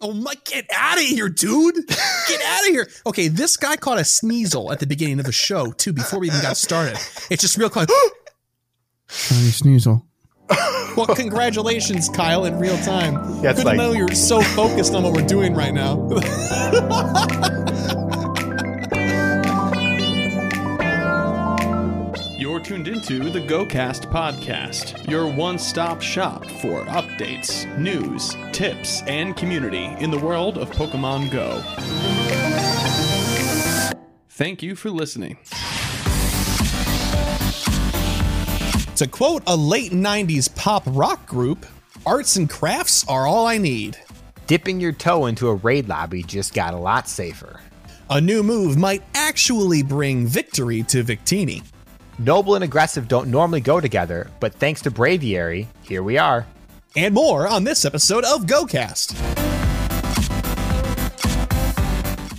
Oh my, get out of here, dude. Get out of here. Okay, this guy caught a sneasel at the beginning of the show, too, before we even got started. It's just real quick. Johnny Sneasel. well, congratulations, Kyle, in real time. That's Good like- to know you're so focused on what we're doing right now. You're tuned into the GoCast podcast, your one stop shop for updates, news, tips, and community in the world of Pokemon Go. Thank you for listening. to quote a late 90s pop rock group, arts and crafts are all I need. Dipping your toe into a raid lobby just got a lot safer. A new move might actually bring victory to Victini. Noble and aggressive don't normally go together, but thanks to Braviary, here we are. and more on this episode of GoCast.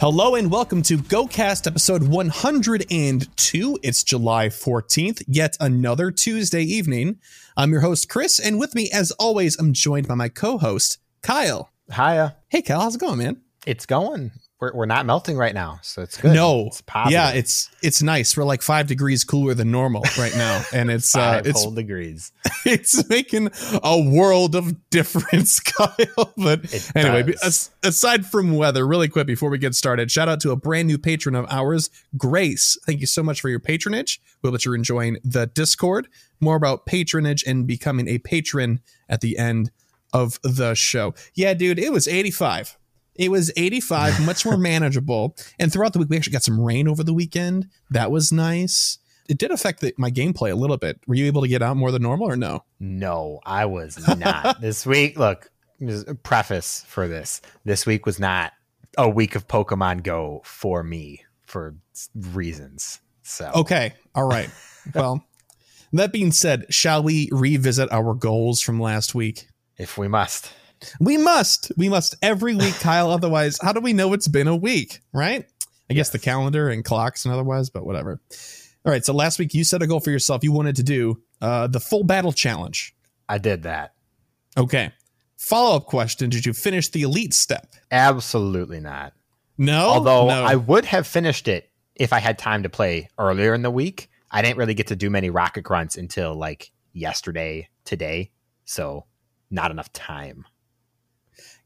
Hello and welcome to GoCast episode 102. It's July 14th, yet another Tuesday evening. I'm your host, Chris, and with me, as always, I'm joined by my co host, Kyle. Hiya. Hey, Kyle, how's it going, man? It's going. We're, we're not melting right now, so it's good. No, it's yeah, it's it's nice. We're like five degrees cooler than normal right now, and it's uh, five it's whole degrees. it's making a world of difference, Kyle. But It anyway, does. aside from weather, really quick before we get started, shout out to a brand new patron of ours, Grace. Thank you so much for your patronage. We hope that you're enjoying the Discord. More about patronage and becoming a patron at the end of the show. Yeah, dude, it was 85. It was 85, much more manageable. And throughout the week, we actually got some rain over the weekend. That was nice. It did affect the, my gameplay a little bit. Were you able to get out more than normal or no? No, I was not. this week, look, preface for this. This week was not a week of Pokemon Go for me for reasons. So, Okay. All right. well, that being said, shall we revisit our goals from last week? if we must. We must. We must every week, Kyle. Otherwise, how do we know it's been a week, right? I guess the calendar and clocks and otherwise, but whatever. All right. So last week you set a goal for yourself. You wanted to do uh, the full battle challenge. I did that. Okay. Follow up question Did you finish the elite step? Absolutely not. No. Although no. I would have finished it if I had time to play earlier in the week. I didn't really get to do many rocket grunts until like yesterday, today. So, not enough time.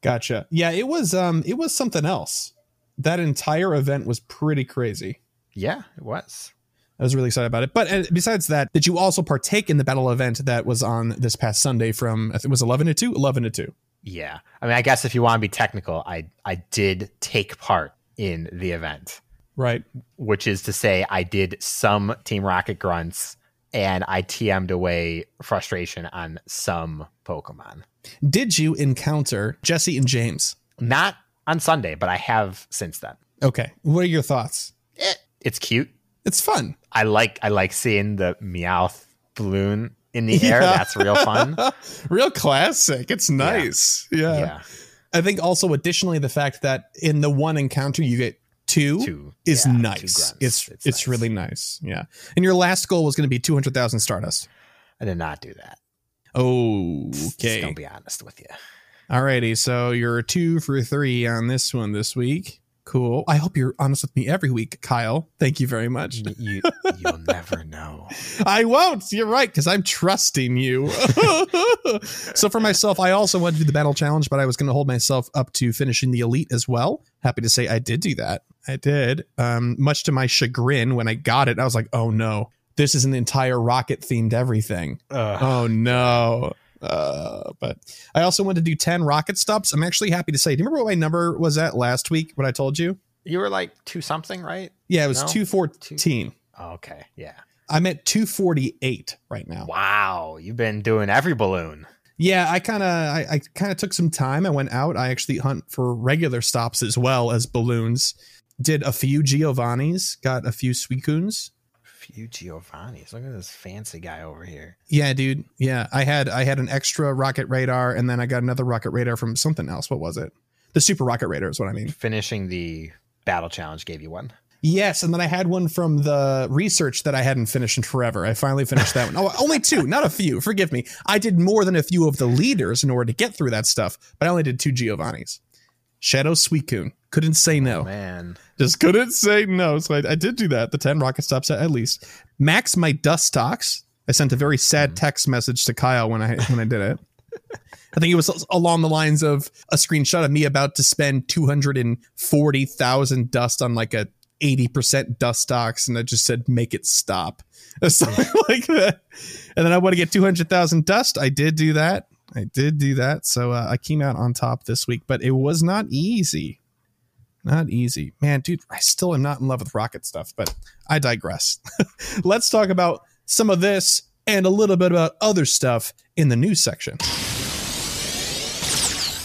Gotcha. Yeah, it was um it was something else. That entire event was pretty crazy. Yeah, it was. I was really excited about it. But besides that, did you also partake in the battle event that was on this past Sunday from I think it was 11 to 2? 11 to 2. Yeah. I mean, I guess if you want to be technical, I I did take part in the event, Right. which is to say I did some Team Rocket grunts and I TM'd away frustration on some Pokemon. Did you encounter Jesse and James? Not on Sunday, but I have since then. Okay. What are your thoughts? Eh, it's cute. It's fun. I like I like seeing the Meowth balloon in the air. Yeah. That's real fun. Real classic. It's nice. Yeah. yeah. I think also additionally the fact that in the one encounter you get two, Two is yeah, nice. grunts. It's it's, nice. really nice. Yeah. And your last goal was going to be 200,000 Stardust. I did not do that. Okay. Just gonna be honest with you. Alrighty, so you're two for three on this one this week. Cool. I hope you're honest with me every week, Kyle. Thank you very much. You, you you'll never know. I won't. You're right, because I'm trusting you. so for myself, I also wanted to do the battle challenge, but I was going to hold myself up to finishing the elite as well. Happy to say I did do that. I did. Um, much to my chagrin, when I got it, I was like, "Oh no, this is an entire rocket themed everything." Oh no. Uh, but I also wanted to do 10 rocket stops. I'm actually happy to say, do you remember what my number was at last week? What I told you? You were like two something, right? Yeah, it was No? 214. Oh, okay. Yeah. I'm at 248 right now. Wow. You've been doing every balloon. Yeah, I kind of I, I kind of took some time. I went out. I actually hunt for regular stops as well as balloons. Did a few Giovanni's, got a few Suicunes. Few Giovanni's. Look at this fancy guy over here. Yeah, dude. Yeah, I had I had an extra rocket radar, and then I got another rocket radar from something else. What was it? The super rocket radar is what I mean. Finishing the battle challenge gave you one. Yes, and then I had one from the research that I hadn't finished in forever. I finally finished that one. Oh, only two, not a few. Forgive me. I did more than a few of the leaders in order to get through that stuff, but I only did two Giovanni's. Shadow Suicune. Couldn't say no. Man, Just couldn't say no. So I, I did do that. The 10 rocket stops at, at least. Max my dust stocks. I sent a very sad text message to Kyle when I when I did it. I think it was along the lines of a screenshot of me about to spend 240,000 dust on like a 80% dust stocks and I just said make it stop. Or Something like that. And then I want to get 200,000 dust. I did do that. I did do that. So uh, I came out on top this week, but it was not easy. Not easy. Man, dude, I still am not in love with rocket stuff, but I digress. Let's talk about some of this and a little bit about other stuff in the news section.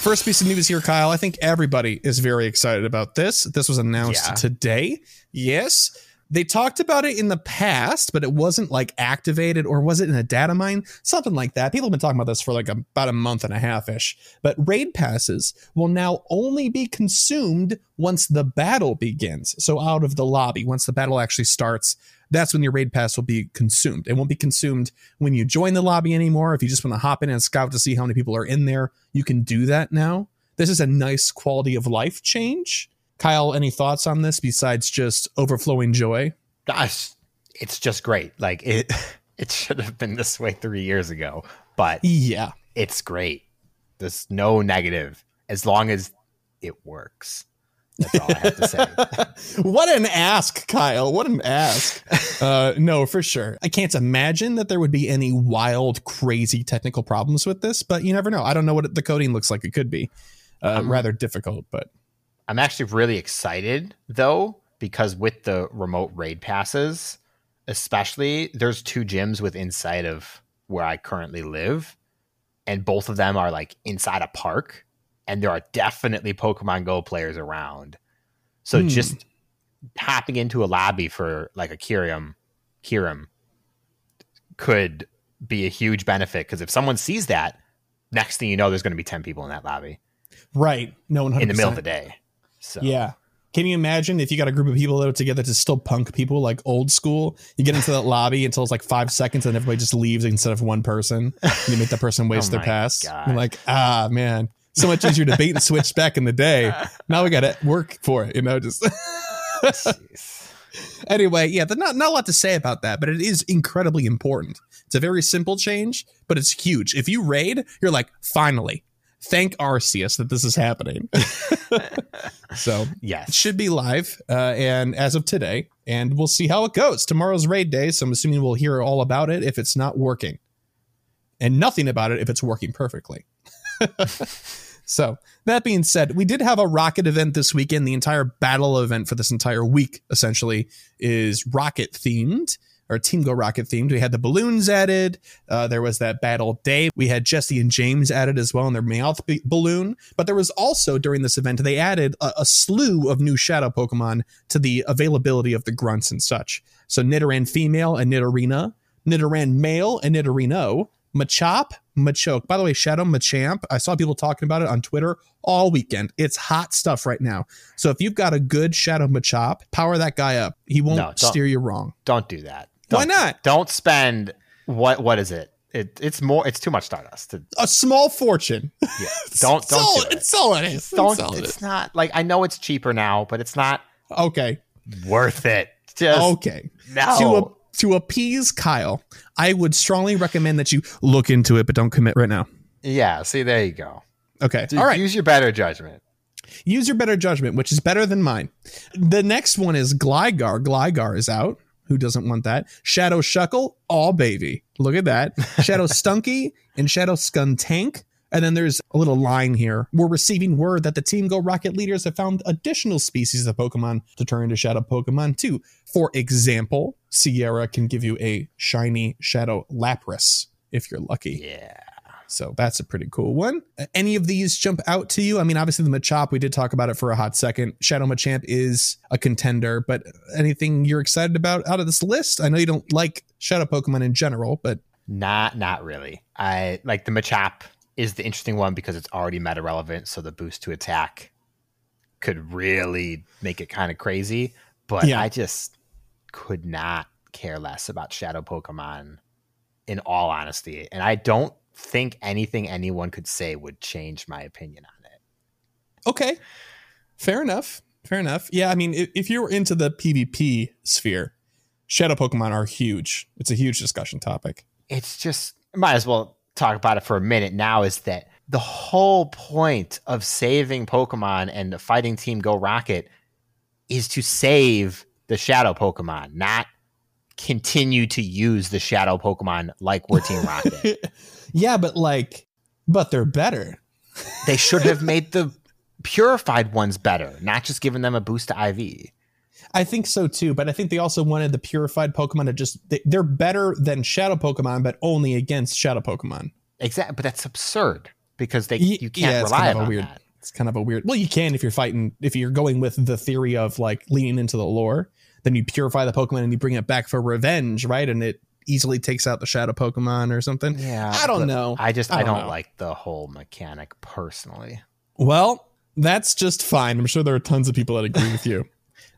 First piece of news here, Kyle. I think everybody is very excited about this. This was announced Yeah. today. Yes. They talked about it in the past, but it wasn't like activated or was it in a data mine? Something like that. People have been talking about this for like about a month and a half ish. But raid passes will now only be consumed once the battle begins. So out of the lobby, once the battle actually starts, that's when your raid pass will be consumed. It won't be consumed when you join the lobby anymore. If you just want to hop in and scout to see how many people are in there, you can do that now. This is a nice quality of life change. Kyle, any thoughts on this besides just overflowing joy? gosh, it's just great. Like it, it should have been this way three years ago, but Yeah. it's great. There's no negative as long as it works. That's all I have to say. what an ask, Kyle. What an ask. uh, no, for sure. I can't imagine that there would be any wild, crazy technical problems with this, but you never know. I don't know what the coding looks like. It could be uh, Um, rather difficult, but I'm actually really excited though because with the remote raid passes, especially there's two gyms with inside of where I currently live, and both of them are like inside a park, and there are definitely Pokemon Go players around. So Hmm. just hopping into a lobby for like a Kyurem, Kyurem could be a huge benefit because if someone sees that, next thing you know, there's going to be ten people in that lobby right. No one in the middle of the day. So Yeah. Can you imagine if you got a group of people that are together to still punk people like old school? You get into that lobby until it's like five seconds and everybody just leaves instead of one person. And you make that person waste Oh their pass. You're like, ah, man, so much easier to bait and switch back in the day. Now we got to work for it, you know, just. Anyway, yeah, not, not a lot to say about that, but it is incredibly important. It's a very simple change, but it's huge. If you raid, you're like, finally, thank Arceus that this is happening. so yeah, it should be live, uh, and as of today, and we'll see how it goes. Tomorrow's raid day, so I'm assuming we'll hear all about it if it's not working, and nothing about it if it's working perfectly. so that being said, we did have a rocket event this weekend. The entire battle event for this entire week essentially is rocket themed. Or Team Go Rocket themed. We had the balloons added. Uh, there was that battle day. We had Jesse and James added as well in their Meowth b- balloon. But there was also during this event they added a, a slew of new Shadow Pokemon to the availability of the grunts and such. So Nidoran female and Nidorina, Nidoran male and Nidorino, Machop, Machoke. By the way, Shadow Machamp, I saw people talking about it on Twitter all weekend. It's hot stuff right now. So if you've got a good Shadow Machop, power that guy up. He won't No, steer you wrong. Don't do that. Why not? Don't spend what what is it? It it's more it's too much Stardust. To, A small fortune. yeah. Don't It's don't do it. It's all it is. Don't It's all it it's not like I know it's cheaper now, but it's not Okay. worth it. Just Okay. no. To a, to appease Kyle, I would strongly recommend that you look into it, but don't commit right now. yeah, see there you go. Okay. Dude, All right. Use your better judgment. Use your better judgment, which is better than mine. The next one is Gligar. Gligar is out. Who doesn't want that? Shadow Shuckle, all baby. Look at that. Shadow Stunky and Shadow Skuntank. And then there's a little line here. We're receiving word that the Team Go Rocket leaders have found additional species of Pokemon to turn into Shadow Pokemon too. For example, Sierra can give you a shiny Shadow Lapras if you're lucky. Yeah. So that's a pretty cool one. Uh, Any of these jump out to you? I mean, obviously the Machop, we did talk about it for a hot second. Shadow Machamp is a contender, but anything you're excited about out of this list? I know you don't like Shadow Pokemon in general, but Not not really. I like the Machop is the interesting one because it's already meta relevant, so the boost to attack could really make it kind of crazy. But Yeah. I just could not care less about Shadow Pokemon in all honesty. And I don't think anything anyone could say would change my opinion on it. Okay. Fair enough. Fair enough. Yeah, I mean, if, if you're into the PvP sphere, shadow Pokemon are huge. It's a huge discussion topic. It's just might as well talk about it for a minute now is that the whole point of saving Pokemon and the fighting team Go Rocket is to save the shadow Pokemon, not continue to use the shadow Pokemon like we're Team Rocket. Yeah, but like, but they're better. they should have made the purified ones better, not just giving them a boost to IV. I think so too, but I think they also wanted the purified Pokemon to just they're better than Shadow Pokemon, but only against Shadow Pokemon. Exactly, but that's absurd because they you can't yeah, rely kind of on weird, that. It's kind of a weird. Well, you can if you're fighting if you're going with the theory of like leaning into the lore, then you purify the Pokemon and you bring it back for revenge, right? And it easily takes out the Shadow Pokemon or something. Yeah, I don't know. I just I don't, I don't like the whole mechanic personally. Well, that's just fine. I'm sure there are tons of people that agree with you.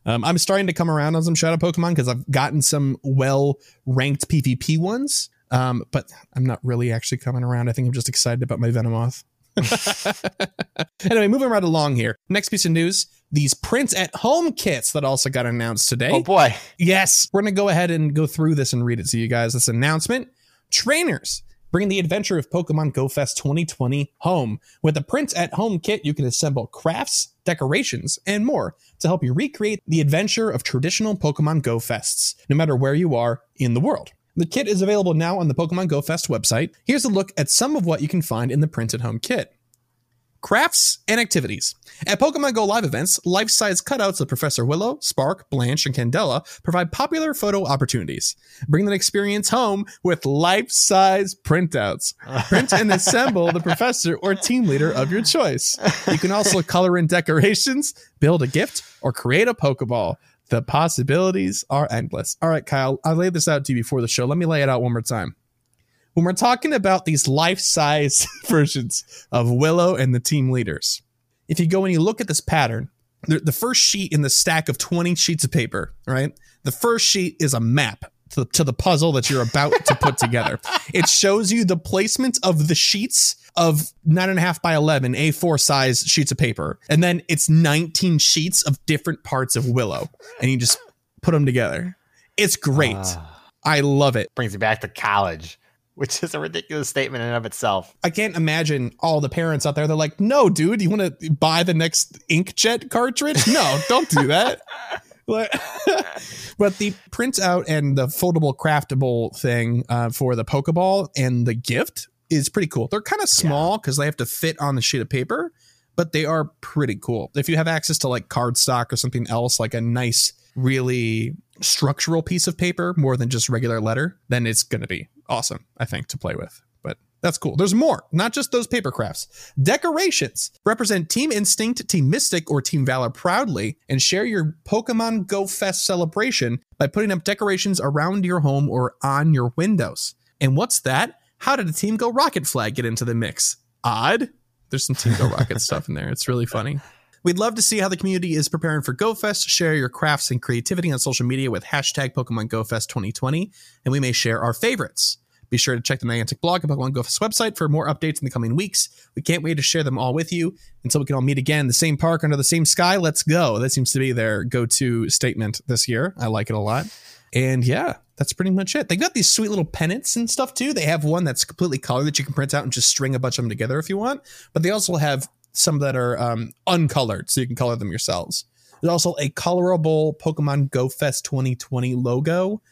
Um, I'm starting to come around on some Shadow Pokemon because I've gotten some well ranked PvP ones. Um, but I'm not really actually coming around. I think I'm just excited about my Venomoth. anyway, moving right along here. Next piece of news these print at home kits that also got announced today. Oh boy. Yes. We're going to go ahead and go through this and read it to you guys. This announcement trainers Bring the adventure of Pokemon Go Fest 2020 home. With the print at home kit, you can assemble crafts, decorations, and more to help you recreate the adventure of traditional Pokemon Go Fests, no matter where you are in the world. The kit is available now on the Pokemon Go Fest website. Here's a look at some of what you can find in the print at home kit crafts, and activities. At Pokemon Go live events, life size cutouts of Professor Willow, Spark, Blanche, and Candela provide popular photo opportunities. Bring that experience home with life size printouts. Print and assemble the professor or team leader of your choice. You can also color in decorations, build a gift, or create a Pokeball. The possibilities are endless. All right, Kyle, I laid this out to you before the show. Let me lay it out one more time when we're talking about these life size versions of Willow and the team leaders, if you go and you look at this pattern, the, the first sheet in the stack of 20 sheets of paper, right? The first sheet is a map to, to the puzzle that you're about to put together. It shows you the placement of the sheets of nine and a half by 11 A4 size sheets of paper. And then it's 19 sheets of different parts of Willow. And you just put them together. It's great. Uh, I love it. Brings me back to college which is a ridiculous statement in and of itself. I can't imagine all the parents out there. They're like, "No, dude, you want to buy the next inkjet cartridge? No, don't do that." but the printout and the foldable craftable thing uh, for the Pokeball and the gift is pretty cool. They're kind of small because yeah. they have to fit on the sheet of paper, but they are pretty cool. If you have access to like cardstock or something else, like a nice, really structural piece of paper more than just regular letter, then it's going to be awesome, I think, to play with. But that's cool. There's more, not just those paper crafts. Decorations represent Team Instinct, Team Mystic, or Team Valor proudly and share your Pokemon Go Fest celebration by putting up decorations around your home or on your windows. And what's that? How did a Team Go Rocket flag get into the mix? Odd. There's some Team Go Rocket stuff in there. It's really funny. We'd love to see how the community is preparing for GoFest. Share your crafts and creativity on social media with hashtag Pokemon GoFest 2020, and we may share our favorites. Be sure to check the Niantic blog and Pokemon GoFest website for more updates in the coming weeks. We can't wait to share them all with you until we can all meet again in the same park under the same sky. Let's go. That seems to be their go to statement this year. I like it a lot. And yeah, that's pretty much it. They got these sweet little pennants and stuff too. They have one that's completely colored that you can print out and just string a bunch of them together if you want. But they also have some that are um, uncolored, so you can color them yourselves. There's also a colorable Pokemon Go Fest 2020 logo,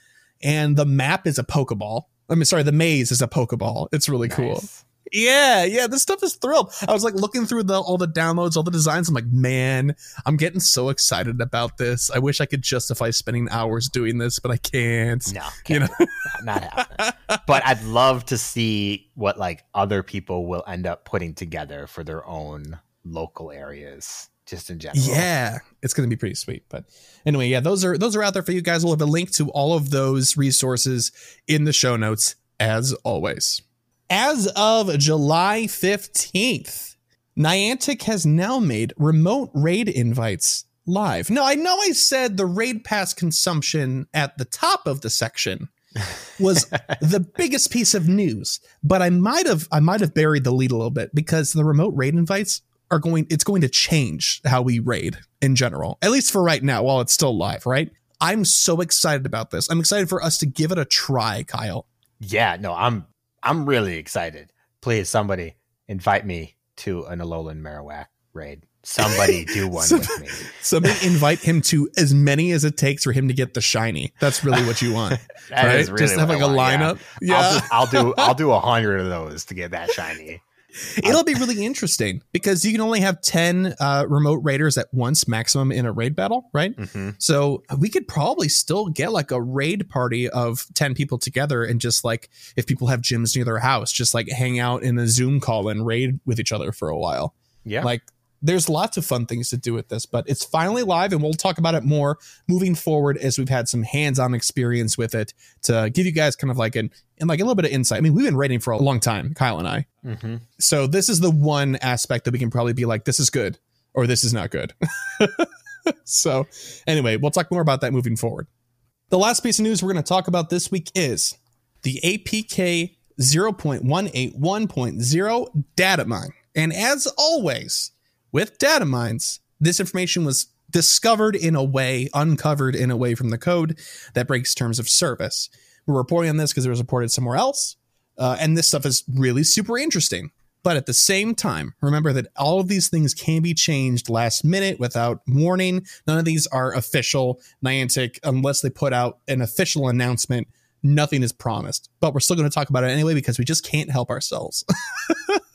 and the map is a Pokeball. I mean, sorry, the maze is a Pokeball. It's really nice. cool. Yeah, yeah, this stuff is thrilled. I was like looking through the all the downloads, all the designs. I'm like, man, I'm getting so excited about this. I wish I could justify spending hours doing this, but I can't. No, can't. you know, not happening. but I'd love to see what like other people will end up putting together for their own local areas just in general. Yeah, it's going to be pretty sweet. But anyway, yeah, those are those are out there for you guys. We'll have a link to all of those resources in the show notes as always. As of July 15th, Niantic has now made remote raid invites live. Now, I know I said the raid pass consumption at the top of the section was the biggest piece of news, but I might have I might have buried the lead a little bit because the remote raid invites are going it's going to change how we raid in general. At least for right now while it's still live, right? I'm so excited about this. I'm excited for us to give it a try, Kyle. Yeah, no, I'm I'm really excited. Please, somebody invite me to an Alolan Marowak raid. Somebody do one Some- with me. Somebody invite him to as many as it takes for him to get the shiny. That's really what you want. Right? really Just have like a want, yeah. lineup. Yeah. I'll, just, I'll do I'll do a hundred of those to get that shiny. It'll be really interesting because you can only have 10 uh, remote raiders at once maximum in a raid battle, right? hmm So we could probably still get like a raid party of 10 people together and just like if people have gyms near their house, just like hang out in a Zoom call and raid with each other for a while. Yeah, Like there's lots of fun things to do with this, but it's finally live and we'll talk about it more moving forward as we've had some hands-on experience with it to give you guys kind of like an and like a little bit of insight. I mean, we've been raiding for a long time, Kyle and I. hmm So this is the one aspect that we can probably be like, this is good or this is not good. so anyway, we'll talk more about that moving forward. The last piece of news we're going to talk about this week is the APK 0.181.0 data mine. And as always, with data mines, this information was discovered in a way, uncovered in a way from the code that breaks terms of service. We're reporting on this because it was reported somewhere else. Uh, and this stuff is really super interesting. But at the same time, remember that all of these things can be changed last minute without warning. None of these are official. Niantic, unless they put out an official announcement, nothing is promised. But we're still going to talk about it anyway because we just can't help ourselves.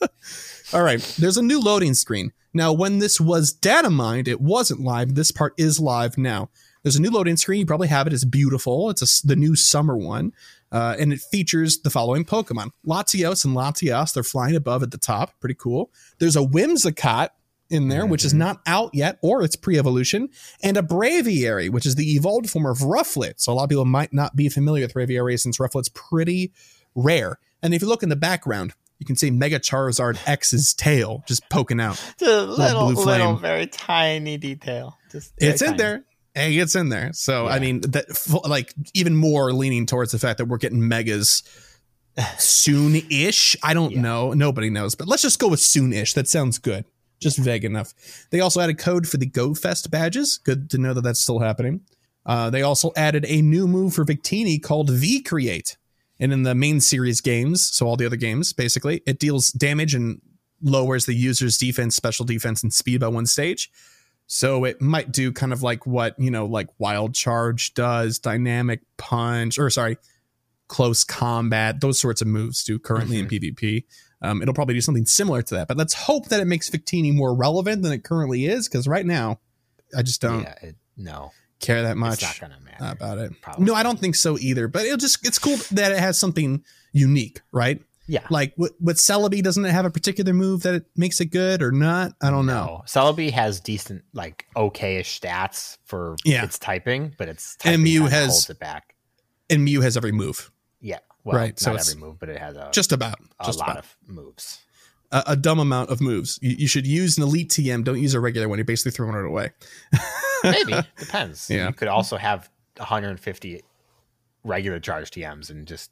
all right, there's a new loading screen. Now, when this was data mined, it wasn't live. This part is live now. There's a new loading screen. You probably have it. It's beautiful. It's a the new summer one. Uh, and it features the following Pokemon Latios and Latias. They're flying above at the top. Pretty cool. There's a Whimsicott in there, which is Mhm. not out yet, or it's pre evolution, and a Braviary, which is the evolved form of Rufflet. So a lot of people might not be familiar with Braviary since Rufflet's pretty rare. And if you look in the background, you can see Mega Charizard X's tail just poking out. The little- little, flame. very tiny detail. Just It's in there. Hey, it's in there. So I mean, that like even more leaning towards the fact that we're getting megas soon-ish. I don't Yeah. know. Nobody knows, but let's just go with soon-ish. That sounds good. Just vague enough. They also added code for the Go Fest badges. Good to know that that's still happening. Uh, they also added a new move for Victini called V Create. And in the main series games, so all the other games, basically, it deals damage and lowers the user's defense, special defense, and speed by one stage. So it might do kind of like what, you know, like Wild Charge does, Dynamic Punch, or sorry, Close Combat, those sorts of moves do currently in PvP. Um, it'll probably do something similar to that, but let's hope that it makes Victini more relevant than it currently is, because right now, I just don't. Yeah, it, no, care that much not gonna matter. about it. Probably. No, I don't think so either, but it'll just, it's cool that it has something unique, right? Yeah, Like with, with Celebi, doesn't it have a particular move that it makes it good or not? I don't know. No, Celebi has decent, like okayish stats for Yeah. its typing, but its And Mew has- holds it back. And Mew has every move, Yeah, well, Right, so every move, but it has a just about. a Just lot about. of moves. A, a dumb amount of moves. You, you should use an elite TM. Don't use a regular one. You're basically throwing it away. Maybe depends. Yeah. you could also have 150 regular charge TMs and just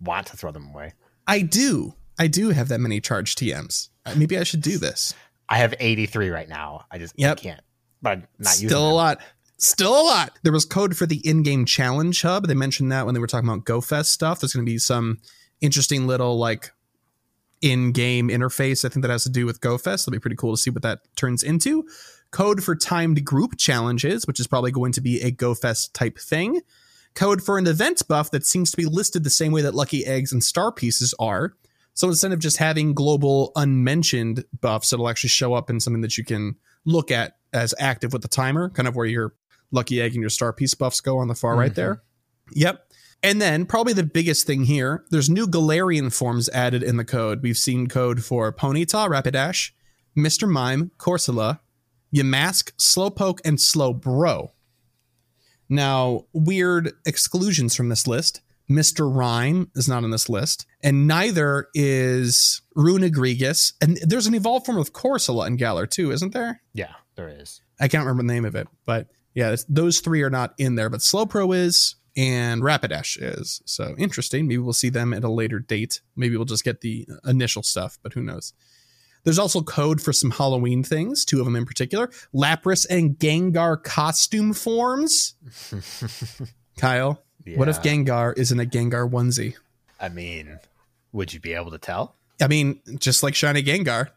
want to throw them away. I do. I do have that many charge TMs. Uh, Maybe I should do this. I have 83 right now. I just I can't. But I'm not using Still a lot. Still a lot. There was code for the in-game challenge hub. They mentioned that when they were talking about GoFest stuff. There's going to be some interesting little like in-game interface. I think that has to do with GoFest. It'll be pretty cool to see what that turns into. Code for timed group challenges, which is probably going to be a GoFest type thing. Code for an event buff that seems to be listed the same way that Lucky Eggs and Star Pieces are. So instead of just having global unmentioned buffs, it'll actually show up in something that you can look at as active with the timer, kind of where your lucky egg and your star piece buffs go on the far right Mhm. there. Yep. And then probably the biggest thing here, there's new Galarian forms added in the code. We've seen code for Ponyta, Rapidash, Mr. Mime, Corsola, Yamask, Slowpoke, and Slowbro. Now, weird exclusions from this list. Mr. Rime is not on this list, and neither is Runerigus. And there's an evolved form of Corsola in Galar too, isn't there? Yeah, there is. I can't remember the name of it, but yeah, those three are not in there. But Slowbro is and Rapidash is. So interesting. Maybe we'll see them at a later date. Maybe we'll just get the initial stuff, but who knows? There's also code for some Halloween things, two of them in particular Lapras and Gengar costume forms. Kyle, what if Yeah. Gengar is in a Gengar onesie? I mean, would you be able to tell? I mean, just like Shiny Gengar.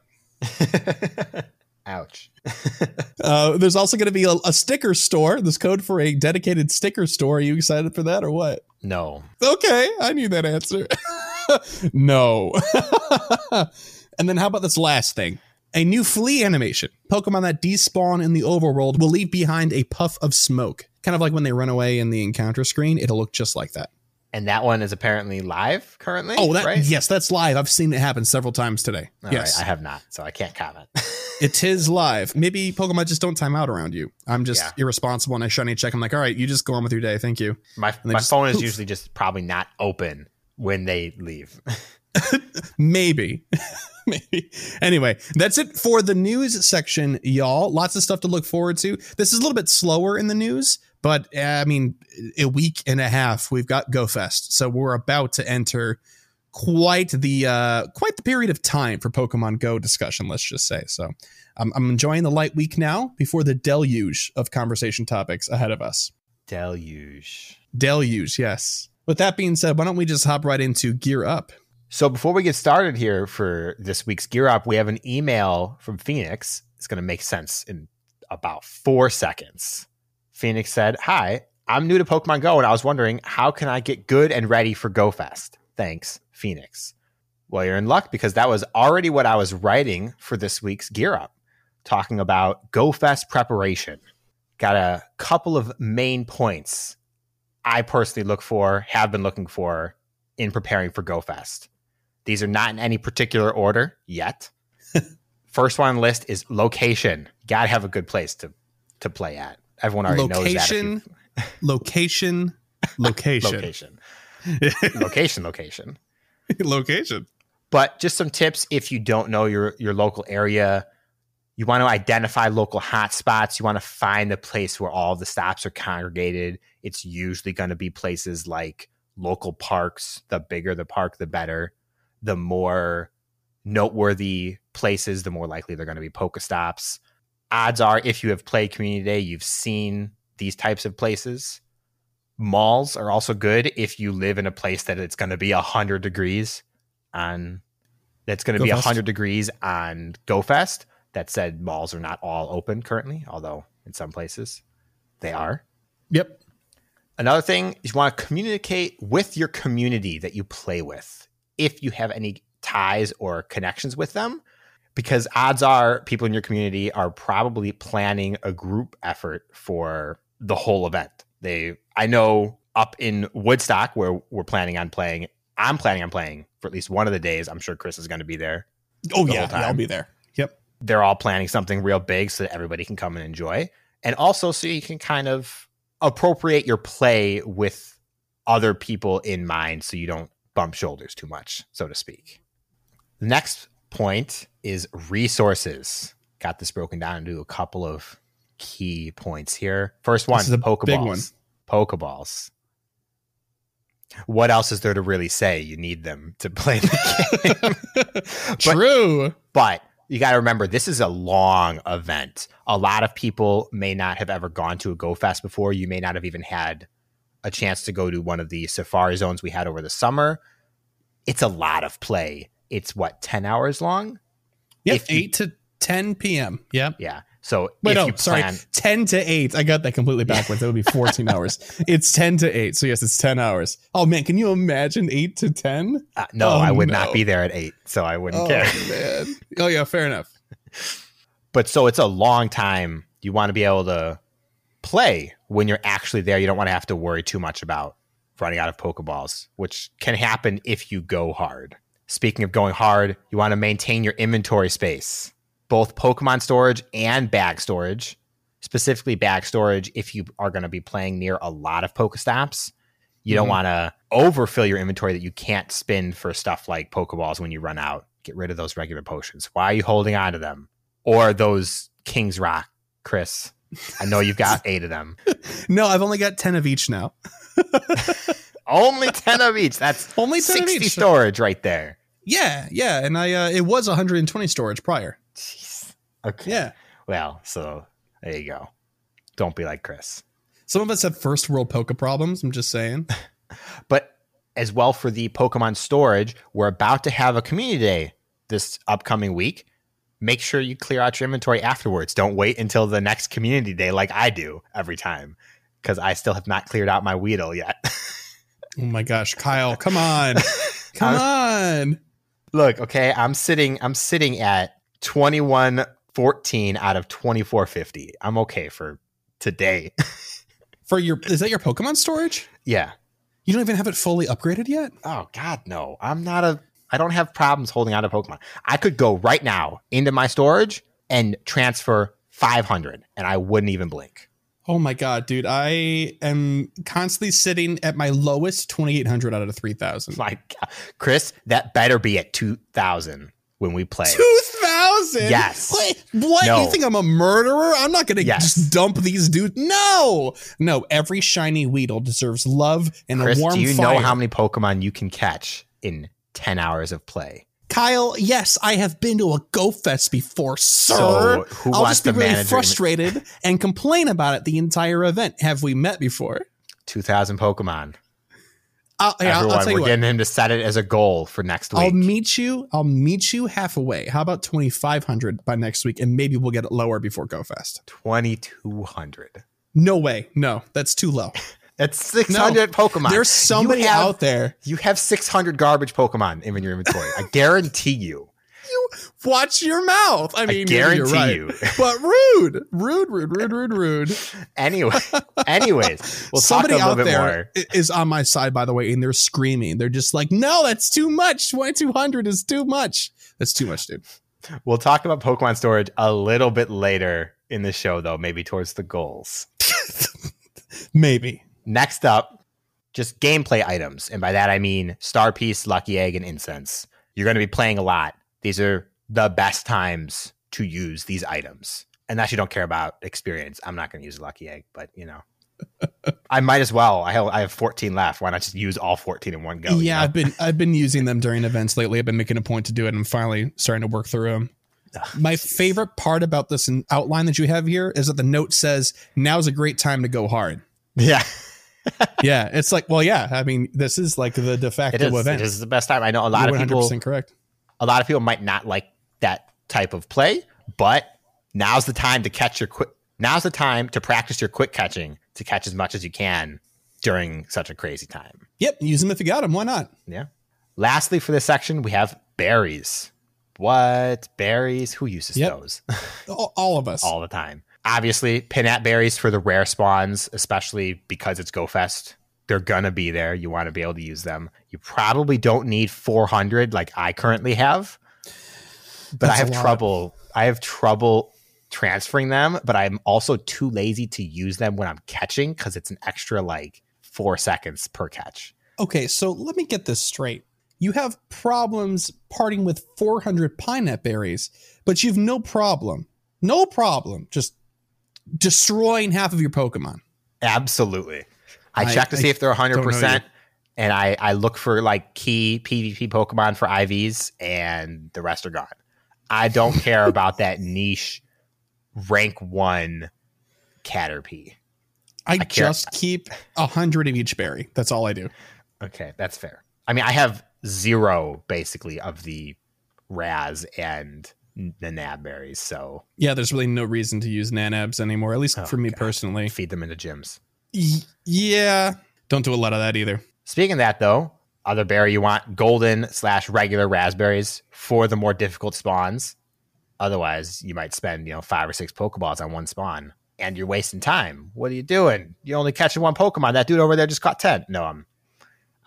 Ouch. Uh, there's also going to be a, a sticker store. This code for a dedicated sticker store. Are you excited for that or what? No. Okay, I knew that answer. no. and then how about this last thing? A new flea animation. Pokemon that despawn in the overworld will leave behind a puff of smoke. Kind of like when they run away in the encounter screen, it'll look just like that. And that one is apparently live currently. Oh, that right? yes, that's live. I've seen it happen several times today. All yes, right, I have not, so I can't comment. it is live. Maybe Pokemon just don't time out around you. I'm just Yeah. irresponsible and I shiny check. I'm like, all right, you just go on with your day. Thank you. My my just phone is poof. usually just probably not open when they leave. Maybe. Maybe. Anyway, that's it for the news section, y'all. Lots of stuff to look forward to. This is a little bit slower in the news, but uh, I mean, a week and a half we've got GoFest, so we're about to enter quite the uh, quite the period of time for Pokemon Go discussion. Let's just say so. I'm, I'm enjoying the light week now before the deluge of conversation topics ahead of us. Deluge. Deluge, yes. With that being said, why don't we just hop right into Gear Up? So before we get started here for this week's Gear Up, we have an email from Phoenix. It's going to make sense in about four seconds. Phoenix said, Hi, I'm new to Pokemon Go and I was wondering how can I get good and ready for GoFest? Thanks, Phoenix. Well, you're in luck because that was already what I was writing for this week's Gear Up, talking about GoFest preparation. Got a couple of main points I personally look for, have been looking for in preparing for GoFest. These are not in any particular order yet. First one on the list is location. Got to have a good place to to play at. Everyone already knows Location, that. location, location, Location, location, location. location. But just some tips if you don't know your your local area. You want to identify local hotspots. You want to find the place where all the stops are congregated. It's usually going to be places like local parks. The bigger the park, the better. The more noteworthy places, the more likely they're going to be Pokestops. Odds are, if you have played Community Day, you've seen these types of places. Malls are also good if you live in a place that it's going to be 100 degrees on that's going to be GoFest. 100 degrees on GoFest. That said, malls are not all open currently, although in some places they are. Yep. Another thing is you want to communicate with your community that you play with if you have any ties or connections with them, because odds are people in your community are probably planning a group effort for the whole event. They, I know up in Woodstock where we're planning on playing, I'm planning on playing for at least one of the days. I'm sure Chris is going to be there. Oh The yeah, yeah, I'll be there. Yep. They're all planning something real big so that everybody can come and enjoy. And also so you can kind of appropriate your play with other people in mind so you don't bump shoulders too much, so to speak. The next point is resources. Got this broken down into a couple of key points here. First one, This is a Pokeballs. big one. Pokeballs. What else is there to really say? You need them to play the game. True. But you got to remember, this is a long event. A lot of people may not have ever gone to a Go Fest before. You may not have even had a chance to go to one of the safari zones we had over the summer. It's a lot of play. It's what, 10 hours long? yeah If you- Eight to ten p.m. Yep. Yeah. So Wait, if no, you sorry. Ten to eight. I got that completely backwards. That would be fourteen hours. It's ten to eight. So yes, it's ten hours. Oh man, can you imagine eight to ten? uh, no, Oh, I would no. not be there at eight, so I wouldn't Oh care. man. Oh yeah, fair enough. but so it's a long time. You want to be able to play when you're actually there. You don't want to have to worry too much about running out of Pokeballs, which can happen if you go hard. Speaking of going hard, you want to maintain your inventory space, both Pokemon storage and bag storage. Specifically, bag storage if you are going to be playing near a lot of Pokestops. You don't Mhm. want to overfill your inventory that you can't spend for stuff like Pokeballs when you run out. Get rid of those regular potions. Why are you holding on to them? Or those King's Rock, Chris? I know you've got eight of them. No, I've only got ten of each now. Only 10 of each. That's Only ten 60 of each. storage right there. Yeah, yeah, and I uh, it was 120 storage prior. Jeez. Okay. Yeah. Well, so there you go. Don't be like Chris. Some of us have first world poke problems. I'm just saying. But as well for the Pokemon storage, we're about to have a community day this upcoming week. Make sure you clear out your inventory afterwards. Don't wait until the next community day like I do every time because I still have not cleared out my Weedle yet. Oh my gosh, Kyle, come on, come on. Look, okay, I'm sitting I'm sitting at 2114 out of 2450. I'm okay for today. For your is that your Pokemon storage? yeah. You don't even have it fully upgraded yet. Oh God, no! I'm not a. I don't have problems holding on to Pokemon. I could go right now into my storage and transfer 500, and I wouldn't even blink. Oh my god, dude! I am constantly sitting at my lowest 2,800 out of 3,000. My God, Chris, that better be at 2,000 when we play. 2,000? Yes. Wait, what? No. You think I'm a murderer? I'm not going to Yes. just dump these dudes. No, no. Every shiny Weedle deserves love and Chris, a warm do you fire. know how many Pokemon you can catch in 10 hours of play? Kyle, yes, I have been to a Go Fest before, sir. So, I'll just be really frustrated and complain about it the entire event. Have we met before? 2,000 Pokemon. I'll, hey, Everyone, I'll we're what. getting him to set it as a goal for next week. I'll meet you. I'll meet you halfway. How about twenty five hundred by next week, and maybe we'll get it lower before Go Fest. 2,200. No way. No, that's too low. That's 600 Pokemon. There's somebody have- out there. You have 600 garbage Pokemon in your inventory. I guarantee you. You Watch your mouth. I mean, you're guarantee right. you. But rude, rude, rude, rude, rude, rude. Anyway, anyways, we'll somebody talk a out little bit there more. is on my side, by the way, and they're screaming. They're just like, "No, that's too much. Twenty two hundred is too much. That's too much, dude." We'll talk about Pokemon storage a little bit later in the show, though, maybe towards the goals. Maybe. Next up, just gameplay items. And by that, I mean Star Piece, Lucky Egg, and Incense. You're going to be playing a lot. These are the best times to use these items. Unless you don't care about experience. I'm not going to use Lucky Egg, but you know. I might as well. I have, I have 14 left. Why not just use all 14 in one go? you yeah, know? I've been I've been using them during events lately. I've been making a point to do it. and I'm finally starting to work through them. My favorite part about this outline that you have here is that the note says, "Now's a great time to go hard." Yeah. Yeah, it's like, well, yeah. I mean, this is like the de facto It is. event. It is the best time. I know a lot You're of people correct. a lot of people might not like that type of play, but now's the time to catch your quick. Now's the time to practice your quick catching to catch as much as you can during such a crazy time. Yep, use them if you got them. Why not? Yeah. Lastly, for this section, we have berries. What berries? Who uses Yep. those All, all of us. all the time? Obviously, pinap berries for the rare spawns, especially because it's GoFest. They're gonna be there. You want to be able to use them. You probably don't need 400 like I currently have, but I That's a have trouble. I have trouble transferring them, but I'm also too lazy to use them when I'm catching because it's an extra like four seconds per catch. Okay, so let me get this straight. You have problems parting with 400 pinap berries, but you've no problem, no problem, just destroying half of your Pokemon. Absolutely. I, I- check to see if they're don't 100%. And I, I look for like key PvP Pokemon for IVs, and the rest are gone. I don't care about that niche rank one Caterpie. I, care- just keep a hundred of each berry. That's all I do. Okay, that's fair. I mean, I have zero basically of the Razz and the Nab berries, so Yeah, there's really no reason to use nanabs anymore, at least Oh, for me God. personally. feed them into gyms. Y- yeah, don't do a lot of that either. Speaking of that, though, other berry you want golden slash regular razz berries for the more difficult spawns. Otherwise, you might spend you know five or six Pokeballs on one spawn, and you're wasting time. What are you doing? You're only catching one Pokemon. That dude over there just caught ten. No, I'm.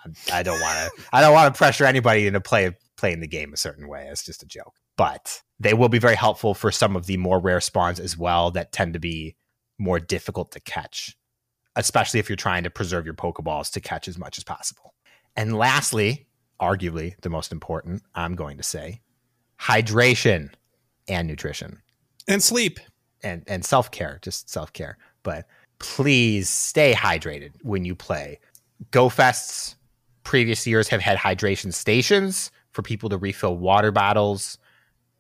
I'm I don't want to. I don't want to pressure anybody into play playing the game a certain way. It's just a joke. But they will be very helpful for some of the more rare spawns as well that tend to be more difficult to catch especially if you're trying to preserve your Pokeballs to catch as much as possible. And lastly, arguably the most important, I'm going to say hydration and nutrition And sleep. and, and self care, just self care. But please stay hydrated when you play. Go Fests previous years have had hydration stations for people to refill water bottles.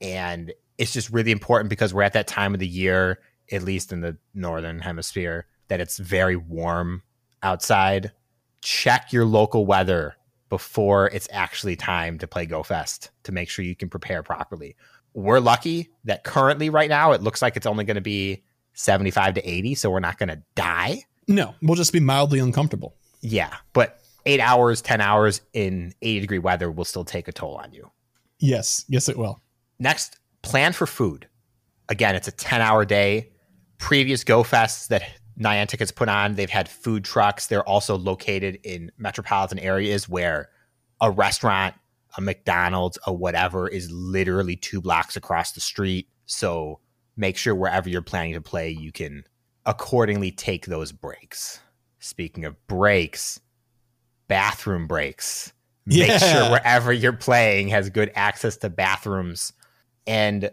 And it's just really important because we're at that time of the year, at least in the northern hemisphere, that it's very warm outside. Check your local weather before it's actually time to play Go Fest to make sure you can prepare properly. We're lucky that currently, right now, it looks like it's only going to be 75 to 80, so we're not going to die. No, we'll just be mildly uncomfortable. Yeah, but eight hours, 10 hours in 80 degree weather will still take a toll on you. Yes, yes, it will. Next, plan for food. Again, it's a 10 hour day. Previous Go Fests that Niantic has put on, they've had food trucks. They're also located in metropolitan areas where a restaurant, a McDonald's, a whatever is literally two blocks across the street. So make sure wherever you're planning to play, you can accordingly take those breaks. Speaking of breaks, bathroom breaks. Make Yeah. sure wherever you're playing has good access to bathrooms and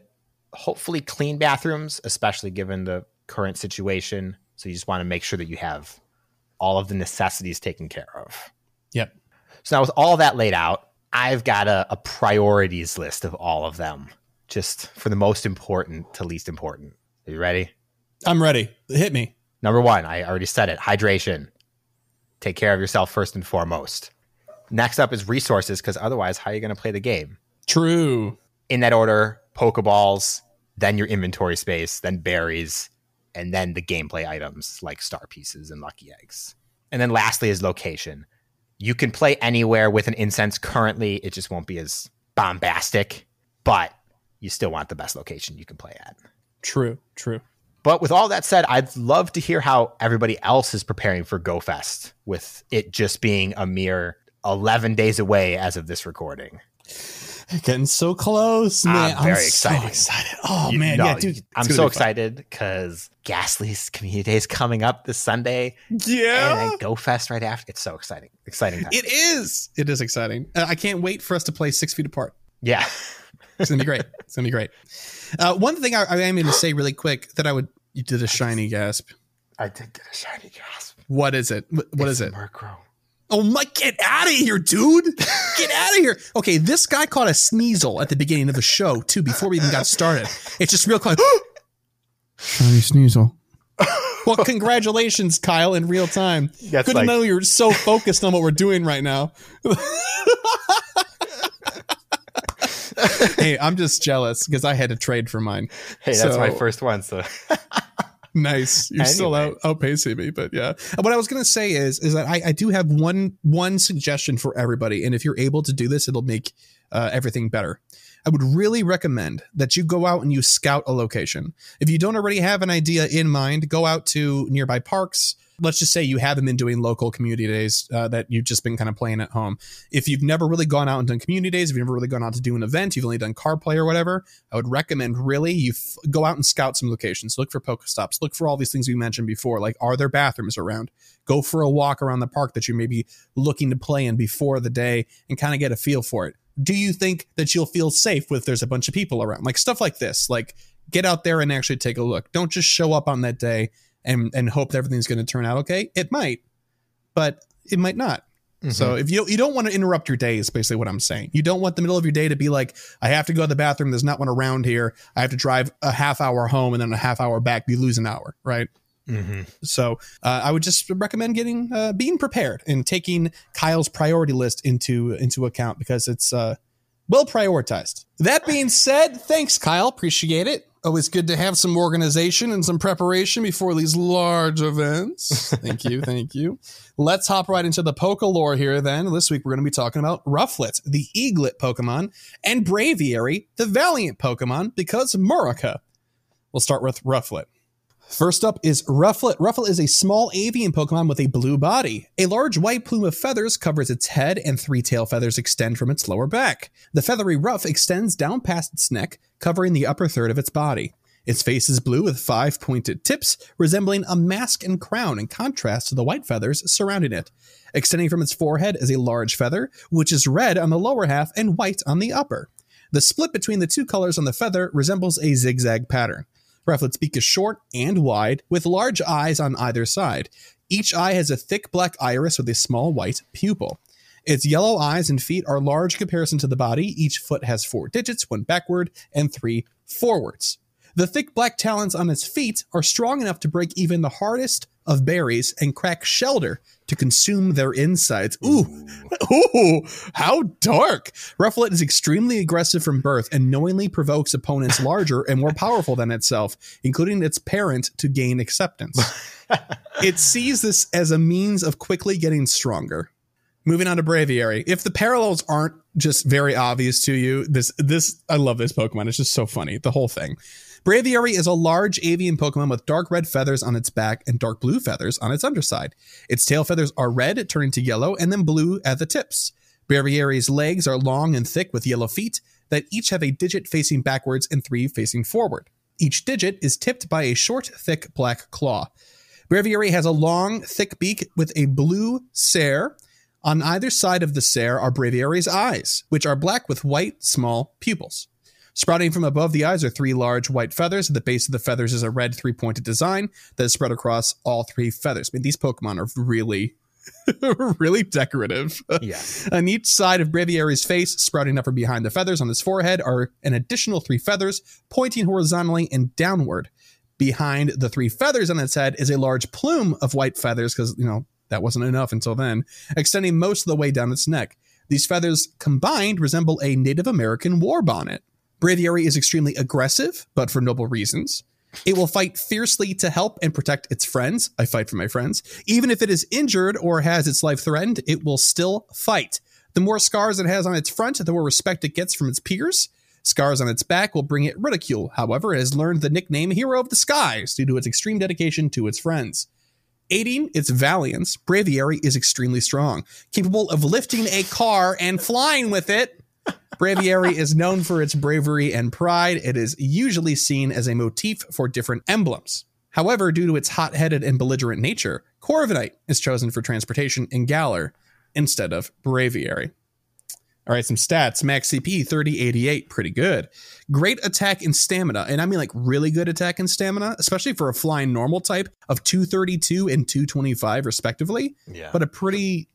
hopefully clean bathrooms, especially given the current situation. So you just want to make sure that you have all of the necessities taken care of. Yep. So now with all that laid out, I've got a, a priorities list of all of them, just for the most important to least important. Are you ready? I'm ready. Hit me. Number one, I already said it hydration. Take care of yourself first and foremost. Next up is resources, because otherwise, how are you going to play the game? True. In that order Pokeballs, then your inventory space, then berries, and then the gameplay items like star pieces and lucky eggs. And then lastly is location. You can play anywhere with an incense currently, it just won't be as bombastic, but you still want the best location you can play at. True. True. But with all that said, I'd love to hear how everybody else is preparing for GoFest with it just being a mere 11 days away as of this recording. Getting so close, man. I'm man. very so excited. excited. Oh You- man, no, yeah, dude. I'm so be excited because Gastly's Community Day is coming up this Sunday and Yeah. then GoFest right after. It's so exciting. Exciting time. It is. It is exciting. Uh, I can't wait for us to play six feet apart. yeah. It's gonna be great. It's gonna be great. Uh, one thing I, I am going to say really quick that I would. You did a shiny gasp. I did get a shiny gasp. What is it? What, what is it? Murkrow. Oh my! Get out of here, dude! Get out of here. Okay, this guy caught a sneasel at the beginning of the show too, before we even got started. It's just real quick. Shiny Sneasel. well, congratulations, Kyle, in real time. That's Good like- to know you're so focused on what we're doing right now. hey, I'm just jealous because I had to trade for mine. Hey, that's my first one. So Nice. You're still Anyway. out outpacing me, but yeah. What I was gonna say is is that I, I do have one one suggestion for everybody, and if you're able to do this, it'll make uh, everything better. I would really recommend that you go out and you scout a location. If you don't already have an idea in mind, go out to nearby parks. Let's just say you haven't been doing local community days uh, that you've just been kind of playing at home. If you've never really gone out and done community days, if you've never really gone out to do an event, you've only done car play or whatever, I would recommend really you f- go out and scout some locations. Look for Pokestops. Look for all these things we mentioned before. Like, are there bathrooms around? Go for a walk around the park that you may be looking to play in before the day and kind of get a feel for it. Do you think that you'll feel safe with there's a bunch of people around? Like stuff like this. Like, get out there and actually take a look. Don't just show up on that day and and hope that everything's going to turn out okay. It might, but it might not. So if you you don't want to interrupt your day is basically what I'm saying. You don't want the middle of your day to be like, I have to go to the bathroom. There's not one around here. I have to drive a half hour home and then a half hour back. You lose an hour, right? Mhm. So uh, I would just recommend getting uh, being prepared and taking Kyle's priority list into into account because it's uh, well prioritized. That being said, thanks, Kyle. Appreciate it. Always good to have some organization and some preparation before these large events. Thank you, thank you. Let's hop right into the Poke lore here. Then this week we're going to be talking about Rufflet, the Eaglet Pokemon, and Braviary, the Valiant Pokemon, because Murica. We'll start with Rufflet. First up is Rufflet. Rufflet is a small avian Pokemon with a blue body. A large white plume of feathers covers its head, and three tail feathers extend from its lower back. The feathery ruff extends down past its neck, covering the upper third of its body. Its face is blue with five pointed tips, resembling a mask and crown in contrast to the white feathers surrounding it. Extending from its forehead is a large feather, which is red on the lower half and white on the upper. The split between the two colors on the feather resembles a zigzag pattern. Rufflet's beak is short and wide, with large eyes on either side. Each eye has a thick black iris with a small white pupil. Its yellow eyes and feet are large in comparison to the body. Each foot has four digits, one backward and three forwards. The thick black talons on its feet are strong enough to break even the hardest of berries and crack shelter to consume their insides. Ooh, ooh, how dark! Rufflet is extremely aggressive from birth and knowingly provokes opponents larger and more powerful than itself, including its parent, to gain acceptance. it sees this as a means of quickly getting stronger. Moving on to Braviary. If the parallels aren't just very obvious to you, this this I love this Pokemon. It's just so funny. The whole thing. Braviary is a large avian Pokemon with dark red feathers on its back and dark blue feathers on its underside. Its tail feathers are red, turning to yellow, and then blue at the tips. Braviary's legs are long and thick with yellow feet that each have a digit facing backwards and three facing forward. Each digit is tipped by a short, thick black claw. Braviary has a long, thick beak with a blue cere. On either side of the cere are Braviary's eyes, which are black with white, small pupils. Sprouting from above the eyes are three large white feathers. At the base of the feathers is a red three pointed design that is spread across all three feathers. I mean, these Pokemon are really, really decorative. Yeah. on each side of Braviary's face, sprouting up from behind the feathers on his forehead, are an additional three feathers pointing horizontally and downward. Behind the three feathers on its head is a large plume of white feathers, because, you know, that wasn't enough until then, extending most of the way down its neck. These feathers combined resemble a Native American war bonnet. Braviary is extremely aggressive, but for noble reasons. It will fight fiercely to help and protect its friends. I fight for my friends. Even if it is injured or has its life threatened, it will still fight. The more scars it has on its front, the more respect it gets from its peers. Scars on its back will bring it ridicule. However, it has learned the nickname Hero of the Skies due to its extreme dedication to its friends. Aiding its valiance, Braviary is extremely strong, capable of lifting a car and flying with it. Braviary is known for its bravery and pride. It is usually seen as a motif for different emblems. However, due to its hot headed and belligerent nature, Corviknight is chosen for transportation in Galar instead of Braviary. All right, some stats. Max CP 3088, pretty good. Great attack and stamina, and I mean like really good attack and stamina, especially for a flying normal type of 232 and 225 respectively. Yeah. But a pretty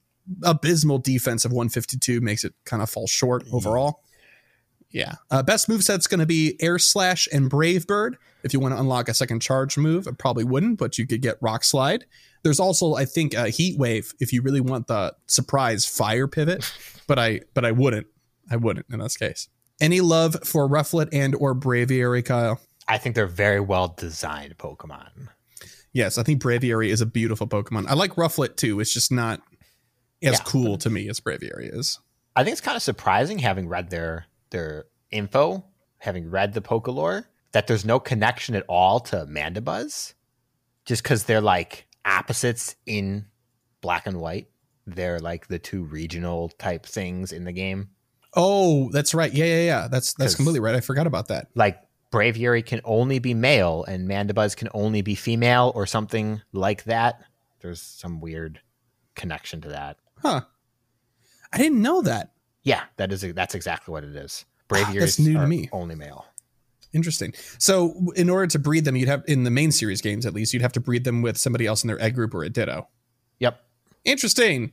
abysmal defense of 152 makes it kind of fall short overall. Yeah. Uh, best moveset's going to be Air Slash and Brave Bird. If you want to unlock a second charge move, I probably wouldn't, but you could get Rock Slide. There's also, I think, a Heat Wave if you really want the surprise fire pivot, but I but I wouldn't. I wouldn't in this case. Any love for Rufflet and or Braviary, Kyle? I think they're very well designed Pokemon. Yes, I think Braviary is a beautiful Pokemon. I like Rufflet too. It's just not as Yeah. cool to me as Braviary is. I think it's kind of surprising having read their their info, having read the Pokelore, that there's no connection at all to Mandibuzz, just because they're like opposites in black and white. They're like the two regional type things in the game. Oh, that's right. Yeah, yeah, yeah. That's that's completely right. I forgot about that. Like Braviary can only be male and Mandibuzz can only be female or something like that. There's some weird connection to that. Huh. I didn't know that. Yeah, that is that's exactly what it is. Wow, Braviary that's new to me. only male. Interesting. So, in order to breed them, you'd have in the main series games at least, you'd have to breed them with somebody else in their egg group or a ditto. Yep, Interesting.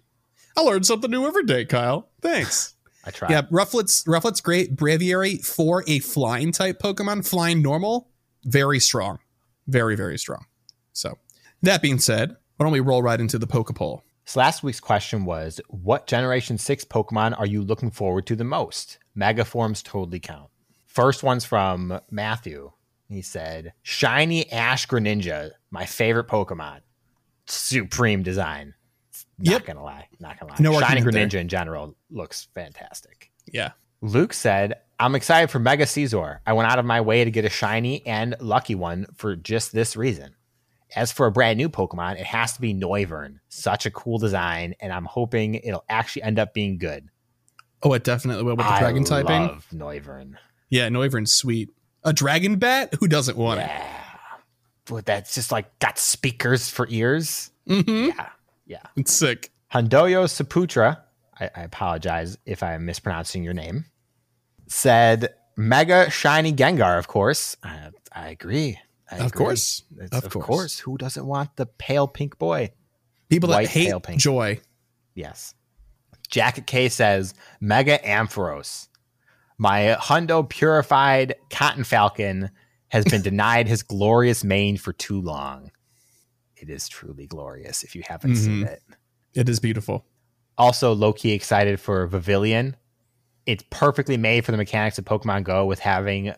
I learned something new every day, Kyle. Thanks. I try. yeah, Rufflet's Rufflet's great. Braviary for a flying type Pokemon, flying normal, very strong, very very strong. So, that being said, why don't we roll right into the Pokepoll? So last week's question was, what Generation 6 Pokemon are you looking forward to the most? Mega forms totally count. First one's from Matthew. He said, Shiny Ash Greninja, my favorite Pokemon. Supreme design. Not Yep. gonna lie. Not gonna lie. No Shiny argument there. Greninja in general looks fantastic. Yeah. Luke said, I'm excited for Mega Scizor. I went out of my way to get a shiny and lucky one for just this reason. As for a brand new Pokemon, it has to be Noivern. Such a cool design, and I'm hoping it'll actually end up being good. Oh, it definitely will with the I dragon typing. love Noivern. Yeah, Noivern's sweet. A dragon bat? Who doesn't want Yeah. But that's just like got speakers for ears. Mm-hmm. Yeah. Yeah. It's sick. Hondoyo Saputra, I, I apologize if I'm mispronouncing your name, said Mega Shiny Gengar, of course. I, I agree. I Of agree. course. It's- Of of, course. course. Who doesn't want the pale pink boy? People that hate pale pink. joy. Yes. Jacket K says Mega Ampharos. My Hundo purified cotton falcon has been denied his glorious mane for too long. It is truly glorious if you haven't seen Mhm. it. It is beautiful. Also, low key excited for Vivillon. It's perfectly made for the mechanics of Pokemon Go with having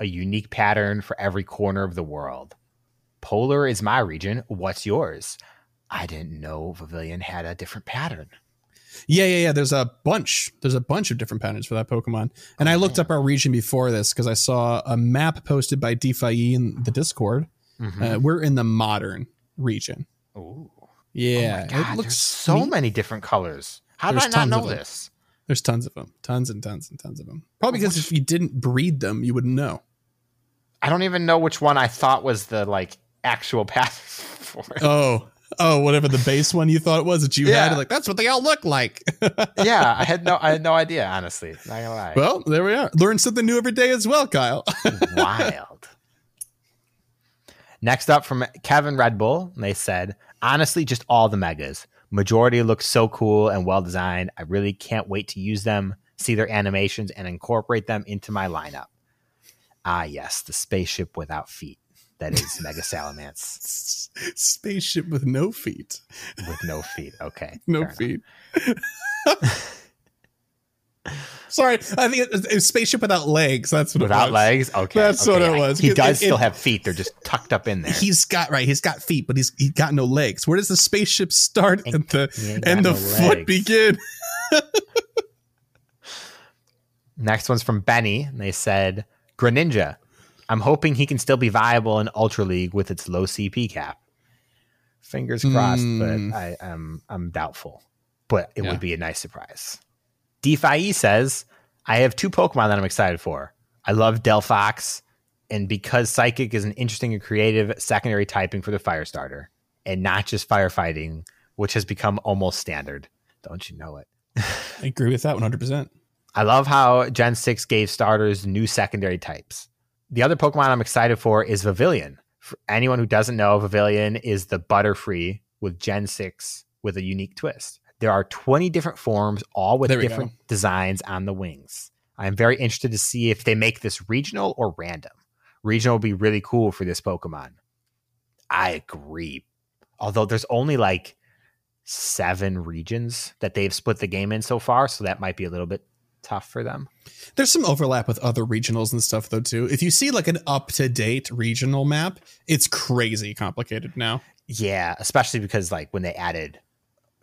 a unique pattern for every corner of the world. Polar is my region. What's yours? I didn't know Vivillon had a different pattern. Yeah, yeah, yeah. There's a bunch. There's a bunch of different patterns for that Pokemon. And I looked up our region before this because I saw a map posted by DeFi in the Discord. Mhm. Uh, we're in the modern region. Ooh. Yeah, oh God, it looks so neat. many different colors. How There's did I not know this? There's tons of them, tons and tons and tons of them. Probably because if you didn't breed them, you wouldn't know. I don't even know which one I thought was the like actual path for it. Oh, oh, whatever the base one you thought it was that you had, like that's what they all look like. yeah, I had no I had no idea, honestly. Not gonna lie. well, there we are. Learn something new every day as well, Kyle. Wild. Next up from Kevin Red Bull, they said, honestly, just all the megas. Majority look so cool and well designed. I really can't wait to use them, see their animations, and incorporate them into my lineup. Ah, yes, the spaceship without feet. That is Mega Salamence Spaceship with no feet. with no feet. Okay. No feet. Sorry, I think it, it's spaceship without legs. That's what it Without was. legs? Okay. That's what it was. He does it- still it- have feet. They're just tucked up in there. He's got right. He's got feet, but he's he got no legs. Where does the spaceship start Ain't- and the and the no foot legs. begin? Next one's from Benny. and They said, Greninja. I'm hoping he can still be viable in Ultra League with its low CP cap. Fingers crossed, Hmm. but I am I'm doubtful. But it Yeah. would be a nice surprise. DeFi says, I have two Pokemon that I'm excited for. I love Delphox, and because Psychic is an interesting and creative secondary typing for the fire starter, and not just firefighting, which has become almost standard. Don't you know it? I agree with that one hundred percent. I love how Gen 6 gave starters new secondary types. The other Pokemon I'm excited for is Vivillon. For anyone who doesn't know, Vivillon is the Butterfree with Gen 6 with a unique twist. There are 20 different forms, all with different designs on the wings. I'm very interested to see if they make this regional or random. Regional would be really cool for this Pokemon. I agree. Although there's only like seven regions that they've split the game in so far, so that might be a little bit tough for them. There's some overlap with other regionals and stuff though too. If you see like an up to date regional map, it's crazy complicated now. Yeah, especially because like when they added